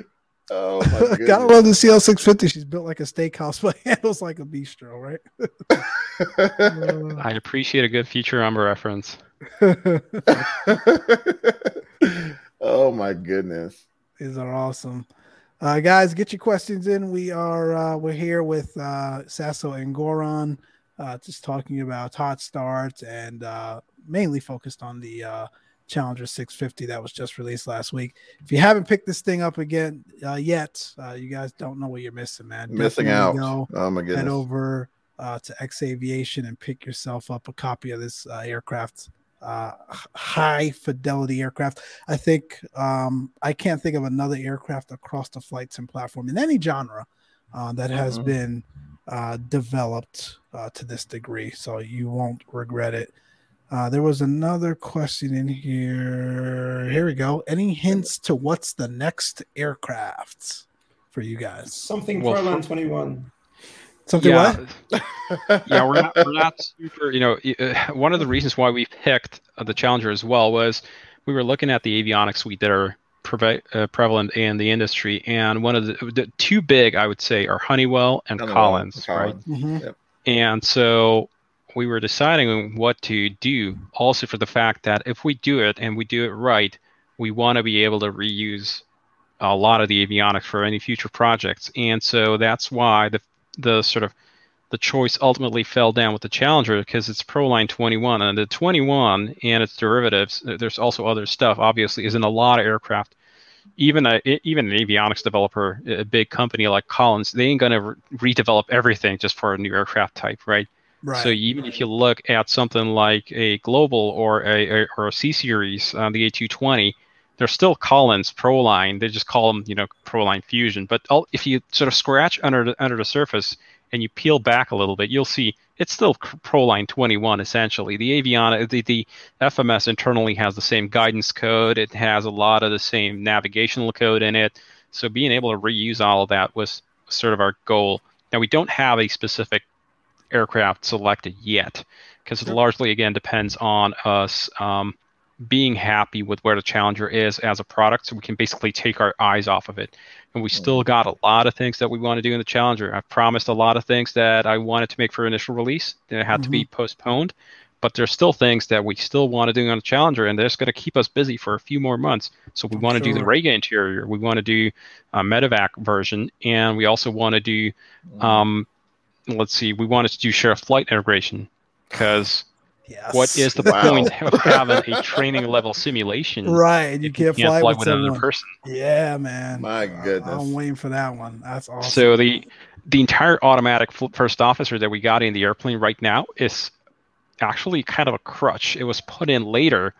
Speaker 1: Oh my Gotta love the CL650. She's built like a steakhouse, but handles like a bistro, right?
Speaker 4: I appreciate a good future Turboman reference.
Speaker 2: oh my goodness.
Speaker 1: These are awesome. Uh, guys, get your questions in. We are uh, we're here with uh, Saso and Goran, uh, just talking about hot starts and uh, mainly focused on the uh, Challenger 650 that was just released last week. If you haven't picked this thing up again uh, yet, uh, you guys don't know what you're missing, man.
Speaker 2: Missing Definitely out. Go, oh my goodness.
Speaker 1: Head over uh, to X Aviation and pick yourself up a copy of this uh, aircraft. Uh, high fidelity aircraft. I think um, I can't think of another aircraft across the flight sim platform in any genre uh, that has mm-hmm. been developed to this degree. So you won't regret it. Uh, there was another question in here. Here we go. Any hints to what's the next aircraft for you guys?
Speaker 3: Something well, Proline 21.
Speaker 1: Something
Speaker 4: yeah. what? yeah, we're not, we're not super. You know, uh, one of the reasons why we picked the Challenger as well was we were looking at the avionics suite that are preve- uh, prevalent in the industry, and one of the, the, two big, I would say, are Honeywell and Honeywell, Collins, Collins, right? Mm-hmm. Yep. And so we were deciding what to do also for the fact that if we do it and we do it right, we want to be able to reuse a lot of the avionics for any future projects. And so that's why the the sort of the choice ultimately fell down with the Challenger because it's Proline 21 and the 21 and its derivatives. Uh, there's also other stuff. Obviously, is in a lot of aircraft. Even a even an avionics developer, a big company like Collins, they ain't gonna re- redevelop everything just for a new aircraft type, right? Right. So even if you look at something like a Global or a, a or a C series, uh, the A220, they're still Collins Proline. They just call them, you know, Proline Fusion. But all, if you sort of scratch under the, under the surface and you peel back a little bit, you'll see it's still Proline 21 essentially. The Aviana, the, the FMS internally has the same guidance code. It has a lot of the same navigational code in it. So being able to reuse all of that was sort of our goal. Now we don't have a specific aircraft selected yet because it largely again depends on us um, being happy with where the challenger is as a product so we can basically take our eyes off of it and we still got a lot of things that we want to do in the challenger i've promised a lot of things that i wanted to make for initial release that had mm-hmm. to be mm-hmm. postponed but there's still things that we still want to do on the challenger and that's going to keep us busy for a few more months so we want to sure. do the rega interior we want to do a medevac version and we also want to do um, let's see, we wanted to do share flight integration because yes. what is the wow. point of having a training level simulation?
Speaker 1: Right, you can't, you can't fly, fly, with, with another
Speaker 4: person.
Speaker 1: Yeah, man.
Speaker 2: My goodness,
Speaker 1: I'm waiting for that one. That's awesome.
Speaker 4: So the the entire automatic first officer that we got in the airplane right now is actually kind of a crutch. It was put in later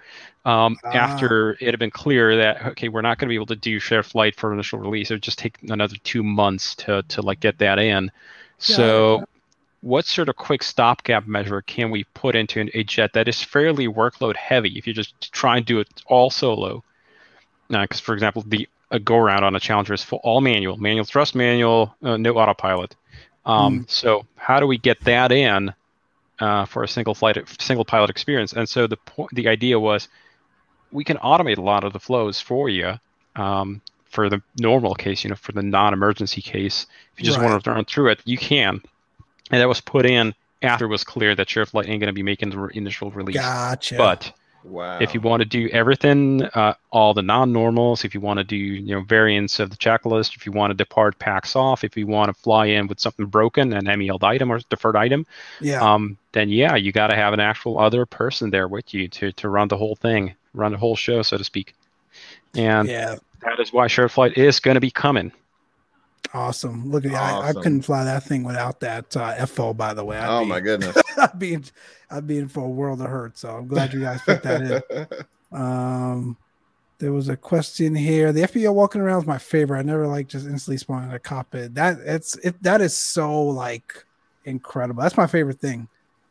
Speaker 4: um, ah. after it had been clear that okay, we're not going to be able to do share flight for initial release. It would just take another two months to to like get that in. So, yeah. what sort of quick stopgap measure can we put into a jet that is fairly workload heavy if you just try and do it all solo? Because for example, the a go around on a Challenger is full, all manual, manual thrust, manual, uh, no autopilot. Um, mm. So, how do we get that in uh, for a single flight, single pilot experience? And so the point, the idea was, we can automate a lot of the flows for you. Um, for the normal case, you know, for the non-emergency case, if you just right. want to run through it, you can. And that was put in after it was clear that Share Flight ain't going to be making the initial release.
Speaker 1: Gotcha.
Speaker 4: But
Speaker 2: wow.
Speaker 4: if you want to do everything, uh, all the non-normals, if you want to do you know variants of the checklist, if you want to depart packs off, if you want to fly in with something broken, an MELD item or deferred item,
Speaker 1: yeah.
Speaker 4: Um, then yeah, you got to have an actual other person there with you to to run the whole thing, run the whole show, so to speak. And
Speaker 1: yeah
Speaker 4: that is why Share Flight is going to be coming.
Speaker 1: Awesome. Look, awesome. I, I couldn't fly that thing without that uh, FO. By the way,
Speaker 2: I'd oh be, my goodness,
Speaker 1: I'd be in, I'd be in for a world of hurt. So I'm glad you guys put that in. Um, there was a question here. The FBO walking around is my favorite. I never like just instantly spawning a cockpit. That it's it that is so like incredible. That's my favorite thing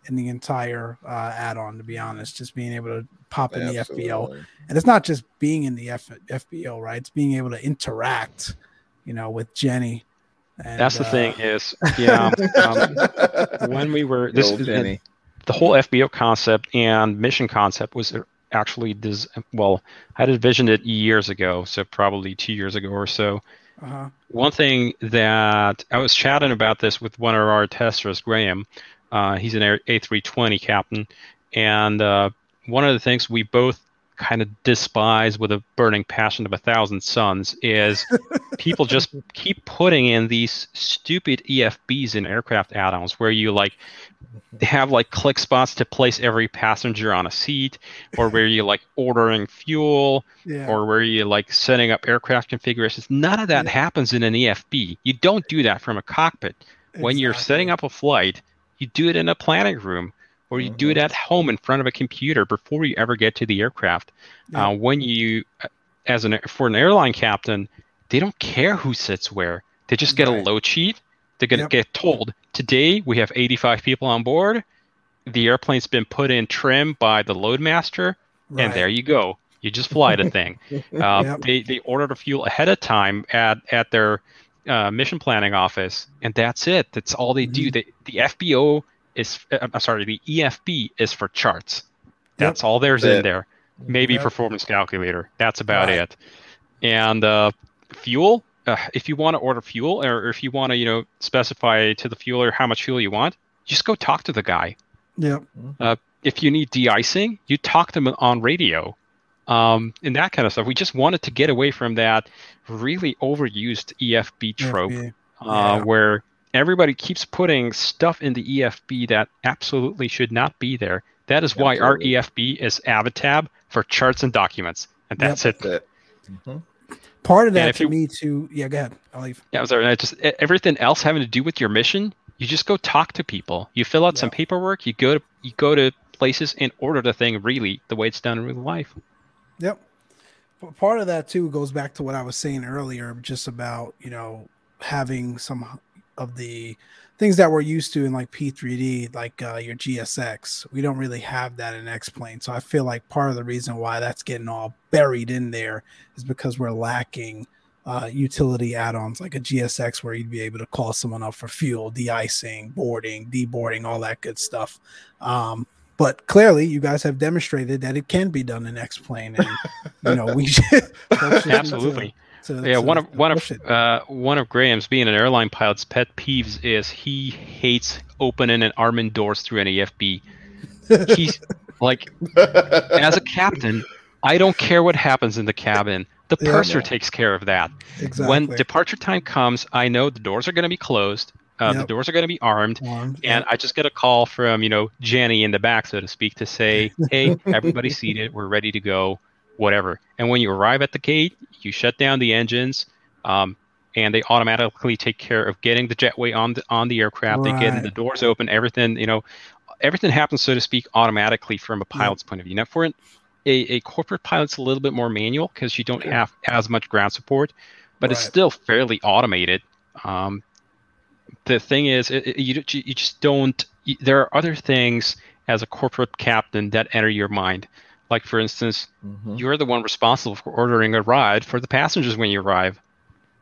Speaker 1: in the entire uh, add-on. To be honest, just being able to pop in
Speaker 2: Absolutely.
Speaker 1: the FBO, and it's not just being in the F- FBO, right? It's being able to interact, you know, with Jenny. And,
Speaker 4: That's the
Speaker 1: uh,
Speaker 4: thing is, yeah, um, when we were this
Speaker 2: old Jenny.
Speaker 4: the whole FBO concept and mission concept was actually this. Well, I had envisioned it years ago, so probably two years ago or so.
Speaker 1: Uh-huh.
Speaker 4: One thing that I was chatting about this with one of our testers, Graham. Uh, he's an A- A320 captain, and uh, one of the things we both kind of despise with a burning passion of a thousand suns is people just keep putting in these stupid EFBs in aircraft add-ons where you like have like click spots to place every passenger on a seat, or where you like ordering fuel,
Speaker 1: Yeah.
Speaker 4: or where you like setting up aircraft configurations. None of that
Speaker 1: Yeah.
Speaker 4: happens in an EFB. You don't do that from a cockpit. When you're setting up a flight, you do it in a planning room, or you do it at home in front of a computer before you ever get to the aircraft.
Speaker 1: Yeah.
Speaker 4: Uh, when you, as an for an airline captain, they don't care who sits where. They just get
Speaker 1: Right.
Speaker 4: a load sheet. They're gonna
Speaker 1: Yep.
Speaker 4: get told today we have 85 people on board. The airplane's been put in trim by the loadmaster, and there you go. You just fly the thing. Uh,
Speaker 1: Yep.
Speaker 4: They they order the fuel ahead of time at at their uh, mission planning office, and that's it. That's all they do.
Speaker 1: Mhm.
Speaker 4: They, the FBO is uh, I'm sorry, the EFB is for charts. That's all there's
Speaker 2: That's
Speaker 4: in there. Maybe
Speaker 1: Yep.
Speaker 4: performance calculator. That's about
Speaker 1: Right.
Speaker 4: it. And uh, fuel. Uh, if you want to order fuel, or if you want to, you know, specify to the fueler how much fuel you want, just go talk to the guy
Speaker 1: Yep.
Speaker 4: if you need de-icing, you talk to them on radio, um, and that kind of stuff. We just wanted to get away from that really overused EFB trope,
Speaker 1: FBA.
Speaker 4: uh,
Speaker 1: Yeah.
Speaker 4: where everybody keeps putting stuff in the EFB that absolutely should not be there. That is why our EFB is AviTab for charts and documents, and
Speaker 1: Yep.
Speaker 4: that's it.
Speaker 2: That's it. Mhm.
Speaker 1: Part of that
Speaker 4: if
Speaker 1: to
Speaker 4: you-
Speaker 1: me too. Yeah, go ahead. I'll leave.
Speaker 4: Yeah, I'm sorry. I just everything else having to do with your mission, you just go talk to people. You fill out some paperwork. You go to you go to places and order the thing really the way it's done in real life.
Speaker 1: Yep. P- Part of that too goes back to what I was saying earlier, just about you know having some of the things that we're used to in like P3D, like uh, your GSX. We don't really have that in X-Plane, so I feel like part of the reason why that's getting all buried in there is because we're lacking uh, utility add-ons like a GSX, where you'd be able to call someone up for fuel, de-icing, boarding, deboarding, all that good stuff. Um, but clearly, you guys have demonstrated that it can be done in X-Plane, and you know we should folks should
Speaker 4: Absolutely.
Speaker 1: To-
Speaker 4: Yeah, one of one of uh, one of Graham's being an airline pilot's pet peeves is he hates opening and arming doors through an EFB. He's like, as a captain, I don't care what happens in the cabin. The
Speaker 1: Yeah.
Speaker 4: purser
Speaker 2: Yeah.
Speaker 4: takes care of that.
Speaker 1: exactly.
Speaker 4: When departure time comes, I know the doors are going to be closed. Uh, The doors are going to be armed.
Speaker 1: Armed,
Speaker 4: And
Speaker 1: yep.
Speaker 4: I just get a call from, you know, Jenny in the back, so to speak, to say, hey, everybody's seated. We're ready to go, whatever. And when you arrive at the gate, you shut down the engines, um, and they automatically take care of getting the jetway on the, on the aircraft. They get the doors open, everything, you know, everything happens, so to speak, automatically from a pilot's point of view. Now, for an, a, a corporate pilot's a little bit more manual because you don't have as much ground support, but it's still fairly automated. Um, the thing is, it, it- you, you just don't. You, there are other things as a corporate captain that enter your mind. Like, for instance,
Speaker 2: Mhm.
Speaker 4: you're the one responsible for ordering a ride for the passengers when you arrive.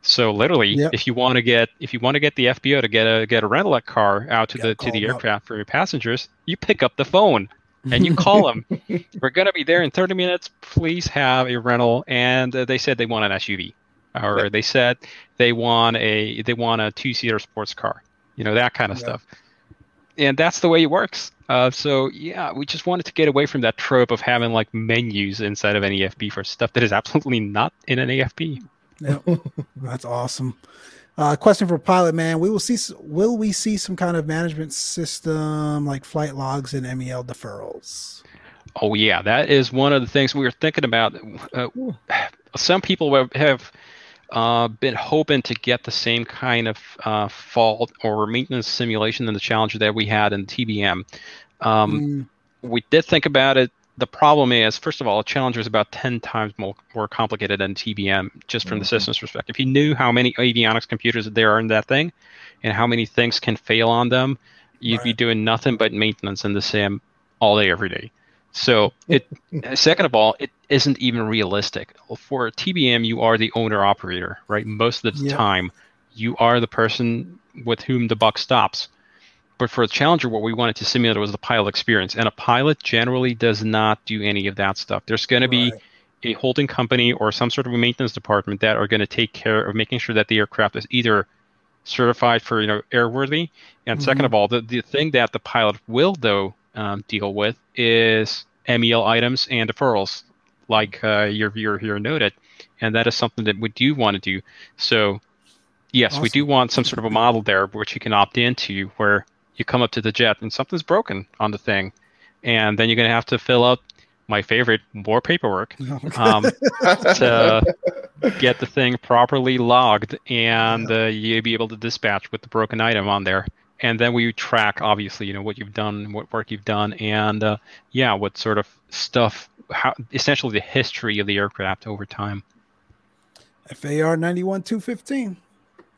Speaker 4: So literally,
Speaker 1: Yep.
Speaker 4: if you want to get if you want to get the FBO to get a get a rental car out to the to the
Speaker 1: them up.
Speaker 4: aircraft for your passengers, you pick up the phone and you call them. We're gonna be there in 30 minutes. Please have a rental. And uh, they said they want an SUV, or
Speaker 2: Yep.
Speaker 4: they said they want a they want a two seater sports car. You know that kind of
Speaker 1: Yep.
Speaker 4: stuff. And that's the way it works. Uh, so yeah, we just wanted to get away from that trope of having like menus inside of an EFB for stuff that is absolutely not in an AFB.
Speaker 1: Yep. That's awesome. Uh, question for pilot man: We will see. Will we see some kind of management system like flight logs and MEL deferrals?
Speaker 4: Oh yeah, that is one of the things we were thinking about. Uh, some people have, have uh, been hoping to get the same kind of uh, fault or maintenance simulation than the Challenger that we had in TBM. Um,
Speaker 1: Mm,
Speaker 4: we did think about it. The problem is, first of all, a Challenger is about 10 times more, more complicated than TBM, just from the
Speaker 2: Mhm.
Speaker 4: system's perspective. If you knew how many avionics computers there are in that thing and how many things can fail on them, you'd be doing nothing but maintenance in the sim all day, every day. So it. second of all, it isn't even realistic. For a TBM, you are the owner operator, right? Most of the
Speaker 1: Yeah.
Speaker 4: time, you are the person with whom the buck stops. But for a challenger, what we wanted to simulate was the pilot experience, and a pilot generally does not do any of that stuff. There's going to be a holding company or some sort of a maintenance department that are going to take care of making sure that the aircraft is either certified for you know airworthy and second
Speaker 1: Mhm.
Speaker 4: of all the, the thing that the pilot will though um, deal with is mel items and deferrals like uh, your viewer here noted and that is something that we do want to do. So yes we do want some sort of a model there which you can opt into where you come up to the jet and something's broken on the thing and then you're going to have to fill out my favorite more paperwork um, to get the thing properly logged and uh, you'll be able to dispatch with the broken item on there and then we track obviously you know what you've done what work you've done and uh, yeah what sort of stuff how essentially the history of the aircraft over time
Speaker 1: FAR 91 215.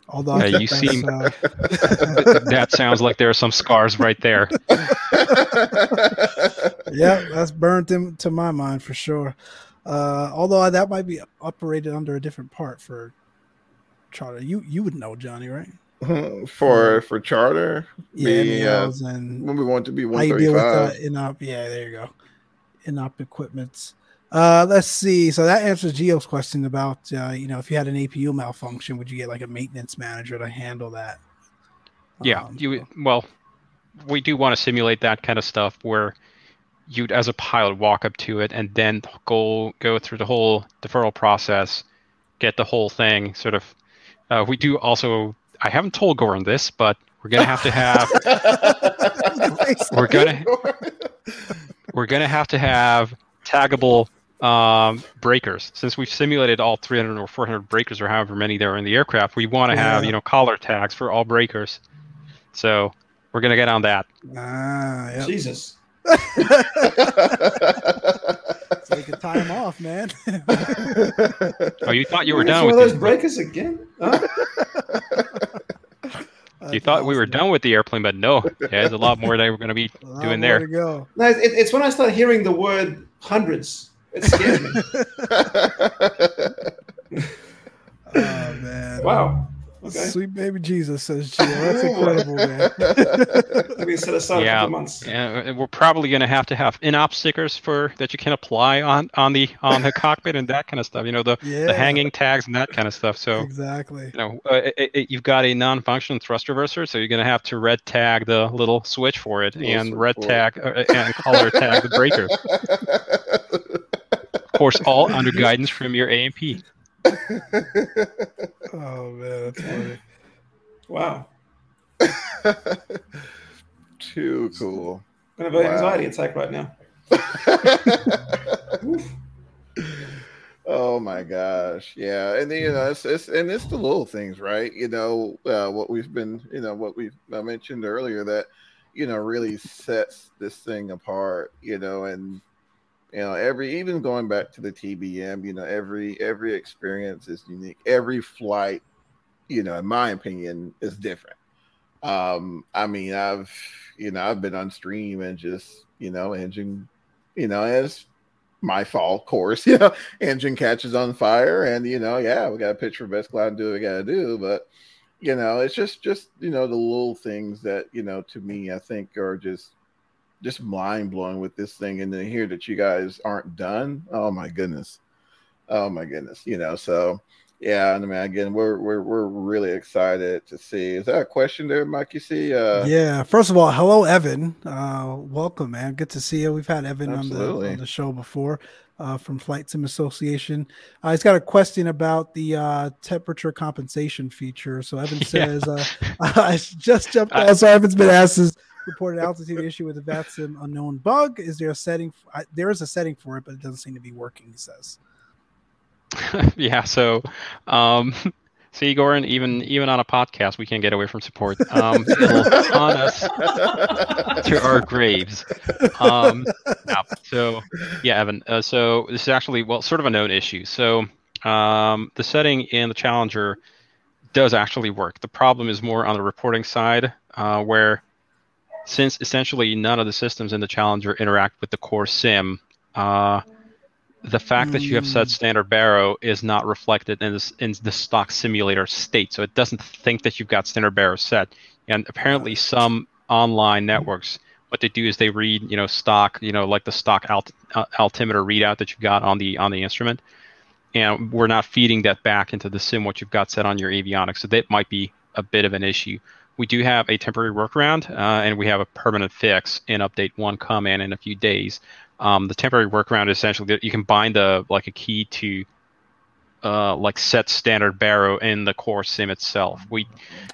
Speaker 1: Although
Speaker 4: Yeah, you seem-
Speaker 1: uh,
Speaker 4: that sounds like there are some scars right there
Speaker 1: yeah, that's burnt into my mind for sure. Uh, although that might be operated under a different part for charter. You you would know, Johnny, right?
Speaker 2: for for charter,
Speaker 1: Yeah,
Speaker 2: the, uh,
Speaker 1: and
Speaker 2: when we want to be
Speaker 1: how you deal with uh,
Speaker 2: 135.
Speaker 1: in-op. Yeah, there you go. In-op equipments. Uh, let's see. So that answers Geo's question about uh, you know if you had an APU malfunction, would you get like a maintenance manager to handle that?
Speaker 4: Yeah,
Speaker 1: Um,
Speaker 4: you well, we do want to simulate that kind of stuff where you'd, as a pilot, walk up to it and then go go through the whole deferral process, get the whole thing sort of. Uh, we do also. I haven't told Goran this, but we're gonna have to have we're gonna we're gonna have to have taggable um, breakers since we've simulated all 300 or 400 breakers or however many there are in the aircraft. We want to have you know collar tags for all breakers. So we're gonna get on that.
Speaker 1: Ah, yeah.
Speaker 3: Jesus.
Speaker 1: So you can tie them off, man.
Speaker 4: Oh, you thought you were
Speaker 3: It's
Speaker 4: done with
Speaker 3: those breakers again? Huh?
Speaker 4: you thought we were done with the airplane, but no, there's a lot more that we're gonna be doing there.
Speaker 1: To go.
Speaker 3: No, it, it's when I start hearing the word hundreds. It scares me.
Speaker 1: Oh man.
Speaker 3: wow. Okay.
Speaker 1: Sweet baby Jesus says Gio. That's incredible, man.
Speaker 3: Maybe set aside a
Speaker 4: Yeah.
Speaker 3: couple months.
Speaker 4: Yeah, we're probably gonna have to have in-op stickers for that you can apply on on the on the cockpit and that kind of stuff. You know the
Speaker 1: Yeah.
Speaker 4: the hanging tags and that kind of stuff. So
Speaker 1: Exactly.
Speaker 4: you know, uh, it, it, you've got a non-functional thrust reverser, so you're going to have to red tag the little switch for it,
Speaker 2: Little
Speaker 4: and red tag uh, and color tag the breaker. Of course, all under guidance from your A&P.
Speaker 1: Oh man, that's funny.
Speaker 3: Wow.
Speaker 2: Too cool.
Speaker 3: I'm gonna have an
Speaker 2: Wow.
Speaker 3: anxiety attack right now.
Speaker 2: oh my gosh yeah and then, you know it's, it's and it's the little things right you know uh, what we've been you know what we've I mentioned earlier that you know really sets this thing apart you know and you know every even going back to the tbm you know every every experience is unique every flight you know in my opinion is different um i mean i've you know i've been on stream and just you know engine you know as my fault, course. You know, engine catches on fire, and you know, yeah, we got to pitch for best cloud and do what we got to do. But you know, it's just just you know the little things that you know to me I think are just just mind blowing with this thing, and then hear that you guys aren't done. Oh my goodness, oh my goodness. You know, so yeah, and I mean, again, we're we're we're really excited to see. Is that a question there, Mike? You see? Uh,
Speaker 1: yeah. First of all, hello, Evan. Uh, welcome, man. Good to see you. We've had Evan on the, on the show before uh, from Flight Sim Association. Uh, he's got a question about the uh, temperature compensation feature. So Evan
Speaker 4: Yeah.
Speaker 1: says, uh, I just jumped
Speaker 4: I-
Speaker 1: on. So Evan's been asked his reported altitude issue with the VATSIM unknown bug. Is there a setting? I, there is a setting for it, but it doesn't seem to be working. He says.
Speaker 4: yeah. So, um, see, Goran, even even on a podcast, we can't get away from support. Um, it'll us to our graves. Um, no, so, yeah, Evan. Uh, so this is actually well, sort of a known issue. So um, the setting in the Challenger does actually work. The problem is more on the reporting side, uh, where since essentially none of the systems in the Challenger interact with the core sim, uh, the fact mm. that you have set standard baro is not reflected in this in the stock simulator state. So it doesn't think that you've got standard baro set. And apparently, some online networks, what they do is they read, you know, stock, you know, like the stock alt, uh, altimeter readout that you've got on the on the instrument, and we're not feeding that back into the sim what you've got set on your avionics. So that might be a bit of an issue. We do have a temporary workaround, uh, and we have a permanent fix in update one coming in a few days. Um, the temporary workaround is essentially that you can bind a like a key to uh, like set standard barrow in the core sim itself. We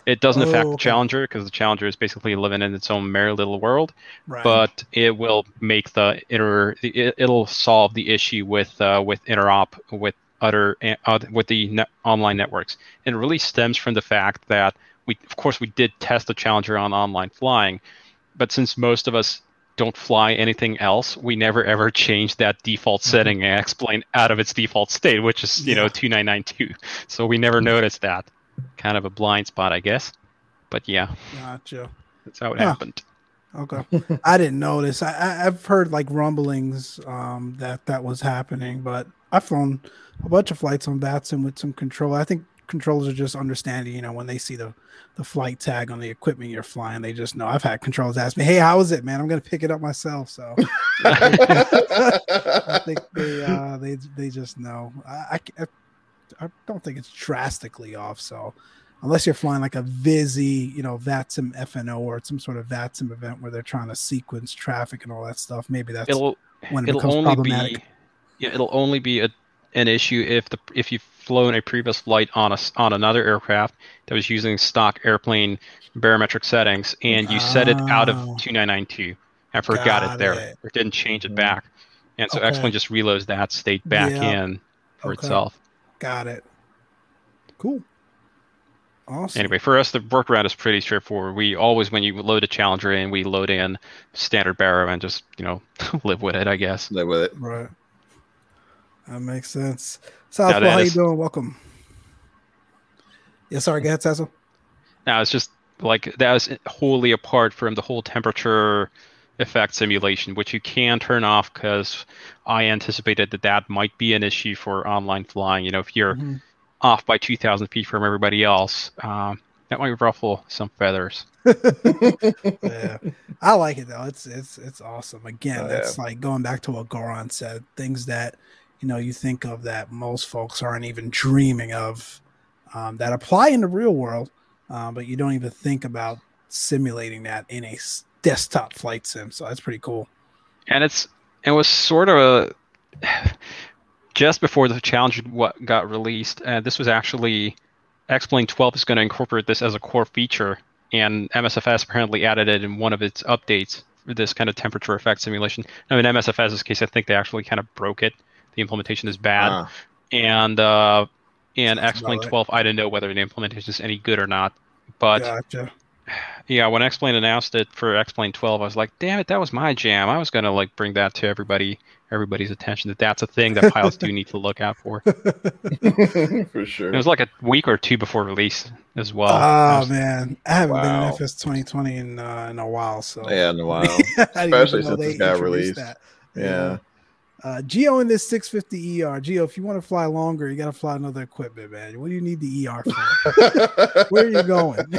Speaker 4: it doesn't oh, affect okay. the challenger because the challenger is basically living in its own merry little world, right. but it will make the inter it, will solve the issue with uh, with interop with other uh, with the net, online networks. And it really stems from the fact that we of course we did test the challenger on online flying, but since most of us don't fly anything else, we never ever change that default mm-hmm. setting and explain out of its default state, which is you yeah. know 2992. So we never noticed that. Kind of a blind spot, I guess. But yeah.
Speaker 1: Gotcha.
Speaker 4: That's how it huh. happened.
Speaker 1: Okay, I didn't notice. I, I have heard like rumblings um, that that was happening, but I've flown a bunch of flights on VATSIM with some control. I think controllers are just understanding, you know, when they see the the flight tag on the equipment you're flying, they just know. I've had controllers ask me, "Hey, how is it, man? I'm gonna pick it up myself." So I think they uh, they they just know. I, I, I don't think it's drastically off. So unless you're flying like a Visi, you know, VATSIM FNO or some sort of VATSIM event where they're trying to sequence traffic and all that stuff, maybe that's
Speaker 4: it'll, when it it'll becomes only problematic. Be, yeah, it'll only be a, an issue if the if you flown a previous flight on a, on another aircraft that was using stock airplane barometric settings, and you oh. set it out of ah. 2992 and forgot Got it there, it. or didn't change it mm. back. And so okay. X-Plane just reloads that state back yeah. in for okay. itself.
Speaker 1: Got it. Cool. Awesome.
Speaker 4: Anyway, for us, the workaround is pretty straightforward. We always, when you load a Challenger in, we load in standard baro and just, you know, live with it, I guess.
Speaker 2: Live with it.
Speaker 1: Right. That makes sense. Southpaw, how you doing? Welcome. Yeah, sorry, go ahead, Cecil.
Speaker 4: No, it's just like that was wholly apart from the whole temperature effect simulation, which you can turn off because I anticipated that that might be an issue for online flying. You know, if you're mm-hmm. off by 2,000 feet from everybody else, um, that might ruffle some feathers.
Speaker 1: yeah, I like it though. It's it's it's awesome. Again, oh, that's yeah. like going back to what Goran said. Things that you know you think of that most folks aren't even dreaming of um, that apply in the real world, uh, but you don't even think about simulating that in a desktop flight sim. So that's pretty cool.
Speaker 4: And it's it was sort of a just before the challenge what got released. Uh, this was actually X-Plane 12 is going to incorporate this as a core feature, and MSFS apparently added it in one of its updates. This kind of temperature effect simulation. Now, in MSFS's case, I think they actually kind of broke it the implementation is bad. Ah. And uh, and X-Plane 12, I didn't know whether the implementation is any good or not. But gotcha. yeah, when X-Plane announced it for X-Plane 12, I was like, damn it, that was my jam. I was gonna like bring that to everybody everybody's attention that that's a thing that pilots do need to look out for.
Speaker 2: for sure.
Speaker 4: It was like a week or two before release as well.
Speaker 1: Oh was, man, I haven't wow. been in FS 2020 in uh, in a while. So
Speaker 2: yeah, in a while, especially since it got released. That. Yeah. yeah.
Speaker 1: Uh, Geo in this 650 ER. Geo, if you want to fly longer, you got to fly another equipment, man. What do you need the ER for? Where are you going?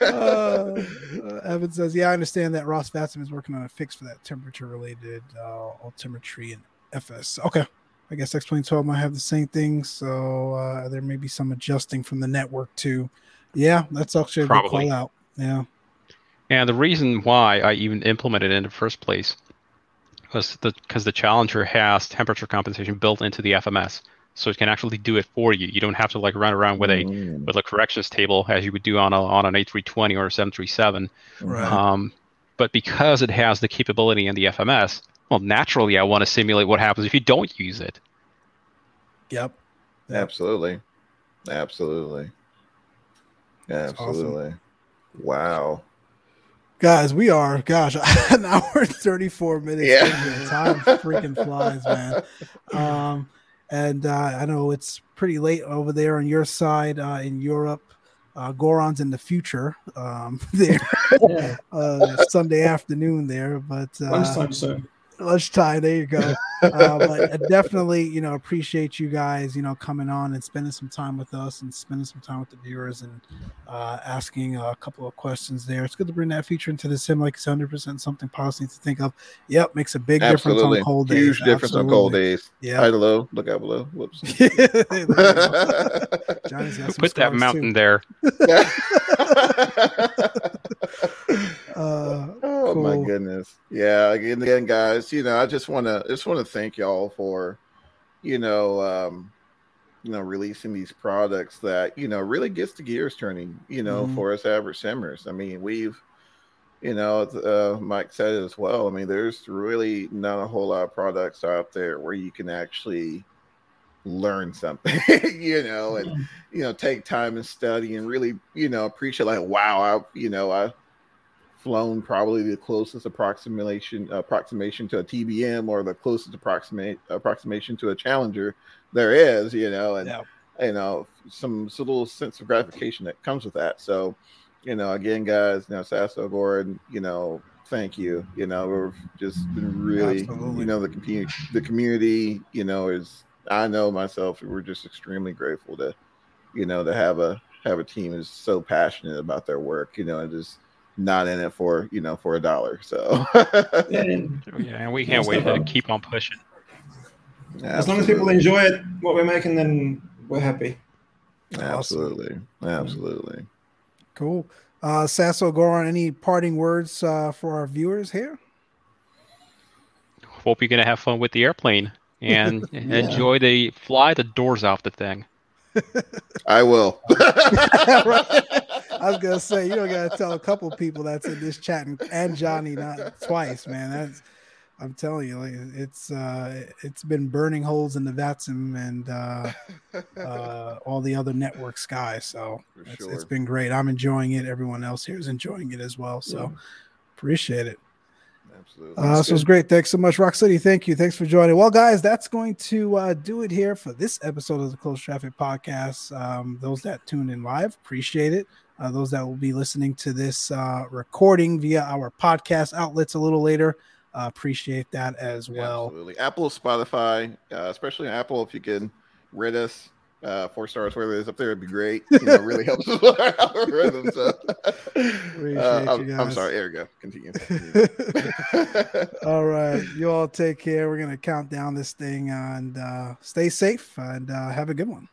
Speaker 1: uh, uh, Evan says, "Yeah, I understand that Ross VATSIM is working on a fix for that temperature-related uh, altimetry and FS." Okay, I guess X-Plane 12 might have the same thing, so uh, there may be some adjusting from the network too. Yeah, that's actually a Probably. good call out. Yeah.
Speaker 4: And the reason why I even implemented it in the first place was because the, the Challenger has temperature compensation built into the FMS, so it can actually do it for you. You don't have to like run around with a mm. with a corrections table as you would do on a on an A320 or a 737. Right. Um, but because it has the capability in the FMS, well, naturally, I want to simulate what happens if you don't use it.
Speaker 1: Yep.
Speaker 2: Absolutely. Absolutely. Absolutely. Awesome. Wow
Speaker 1: guys we are gosh an hour and 34 minutes yeah. time freaking flies man. Um and uh, i know it's pretty late over there on your side uh, in europe. Uh, Goran's in the future um, there uh, Sunday afternoon there, but uh,
Speaker 3: lunchtime soon
Speaker 1: lunchtime. There you go. Uh, but I definitely, you know, appreciate you guys, you know, coming on and spending some time with us and spending some time with the viewers and uh, asking a couple of questions there. It's good to bring that feature into the sim like it's 100% something positive to think of. Yep, makes a big
Speaker 2: Absolutely.
Speaker 1: difference on cold days.
Speaker 2: Huge difference
Speaker 1: Absolutely.
Speaker 2: on cold days.
Speaker 1: Yeah.
Speaker 2: High to low. Look out below. Whoops.
Speaker 1: Johnny's got
Speaker 4: Who
Speaker 1: some
Speaker 4: put that mountain
Speaker 1: too.
Speaker 4: there?
Speaker 1: Uh,
Speaker 2: oh my goodness. Yeah, again, again, guys, you know, I just wanna just wanna thank y'all for, you know, um, you know, releasing these products that, you know, really gets the gears turning, you know,
Speaker 1: Mhm.
Speaker 2: for us average simmers. I mean, we've you know, uh, Mike said it as well. I mean, there's really not a whole lot of products out there where you can actually learn something, you know, and you know, take time and study and really, you know, appreciate like, wow, I, you know, I flown probably the closest approximation approximation to a TBM or the closest approximate approximation to a challenger there is, you know, and
Speaker 1: Yeah.
Speaker 2: you know, some, some little sense of gratification that comes with that. So, you know, again, guys, you know, Saso Goran, you know, thank you. You know, we've just been really,
Speaker 1: Absolutely.
Speaker 2: you know, the community, the community, you know, is I know myself, we're just extremely grateful to, you know, to have a have a team is so passionate about their work, you know, and just not in it for, you know, for a dollar. So
Speaker 3: Yeah, and
Speaker 4: we can't wait to keep on pushing.
Speaker 3: as long as people enjoy it, what we're making, then we're happy.
Speaker 2: Absolutely. Absolutely.
Speaker 1: cool. Uh, Saso Goran, any parting words uh, for our viewers here?
Speaker 4: Hope you're gonna have fun with the airplane and enjoy the fly the doors off the thing.
Speaker 2: I will.
Speaker 1: I was gonna say you don't gotta tell a couple people that's in this chat and, and Johnny not twice, man. That's I'm telling you, like, it's uh, it's been burning holes in the VATSIM and uh, uh, all the other network skies. So it's,
Speaker 2: sure.
Speaker 1: it's been great. I'm enjoying it. Everyone else here is enjoying it as well. So appreciate it.
Speaker 2: Absolutely.
Speaker 1: Uh, this was great. Thanks so much, Rock City. Thank you. Thanks for joining. Well, guys, that's going to uh, do it here for this episode of the Close Traffic Podcast. Um, those that tuned in live, appreciate it. Uh, those that will be listening to this uh, recording via our podcast outlets a little later, uh, appreciate that as well.
Speaker 2: Absolutely. Apple, Spotify, uh, especially Apple, if you can rate us uh, four stars, whatever it is up there, it'd be great. You know, really helps with our algorithm. So,
Speaker 1: Appreciate
Speaker 2: uh,
Speaker 1: you
Speaker 2: I'm, I'm sorry. There you go. Continue. Continue.
Speaker 1: all right. You all take care. We're going to count down this thing and uh, stay safe and uh, have a good one.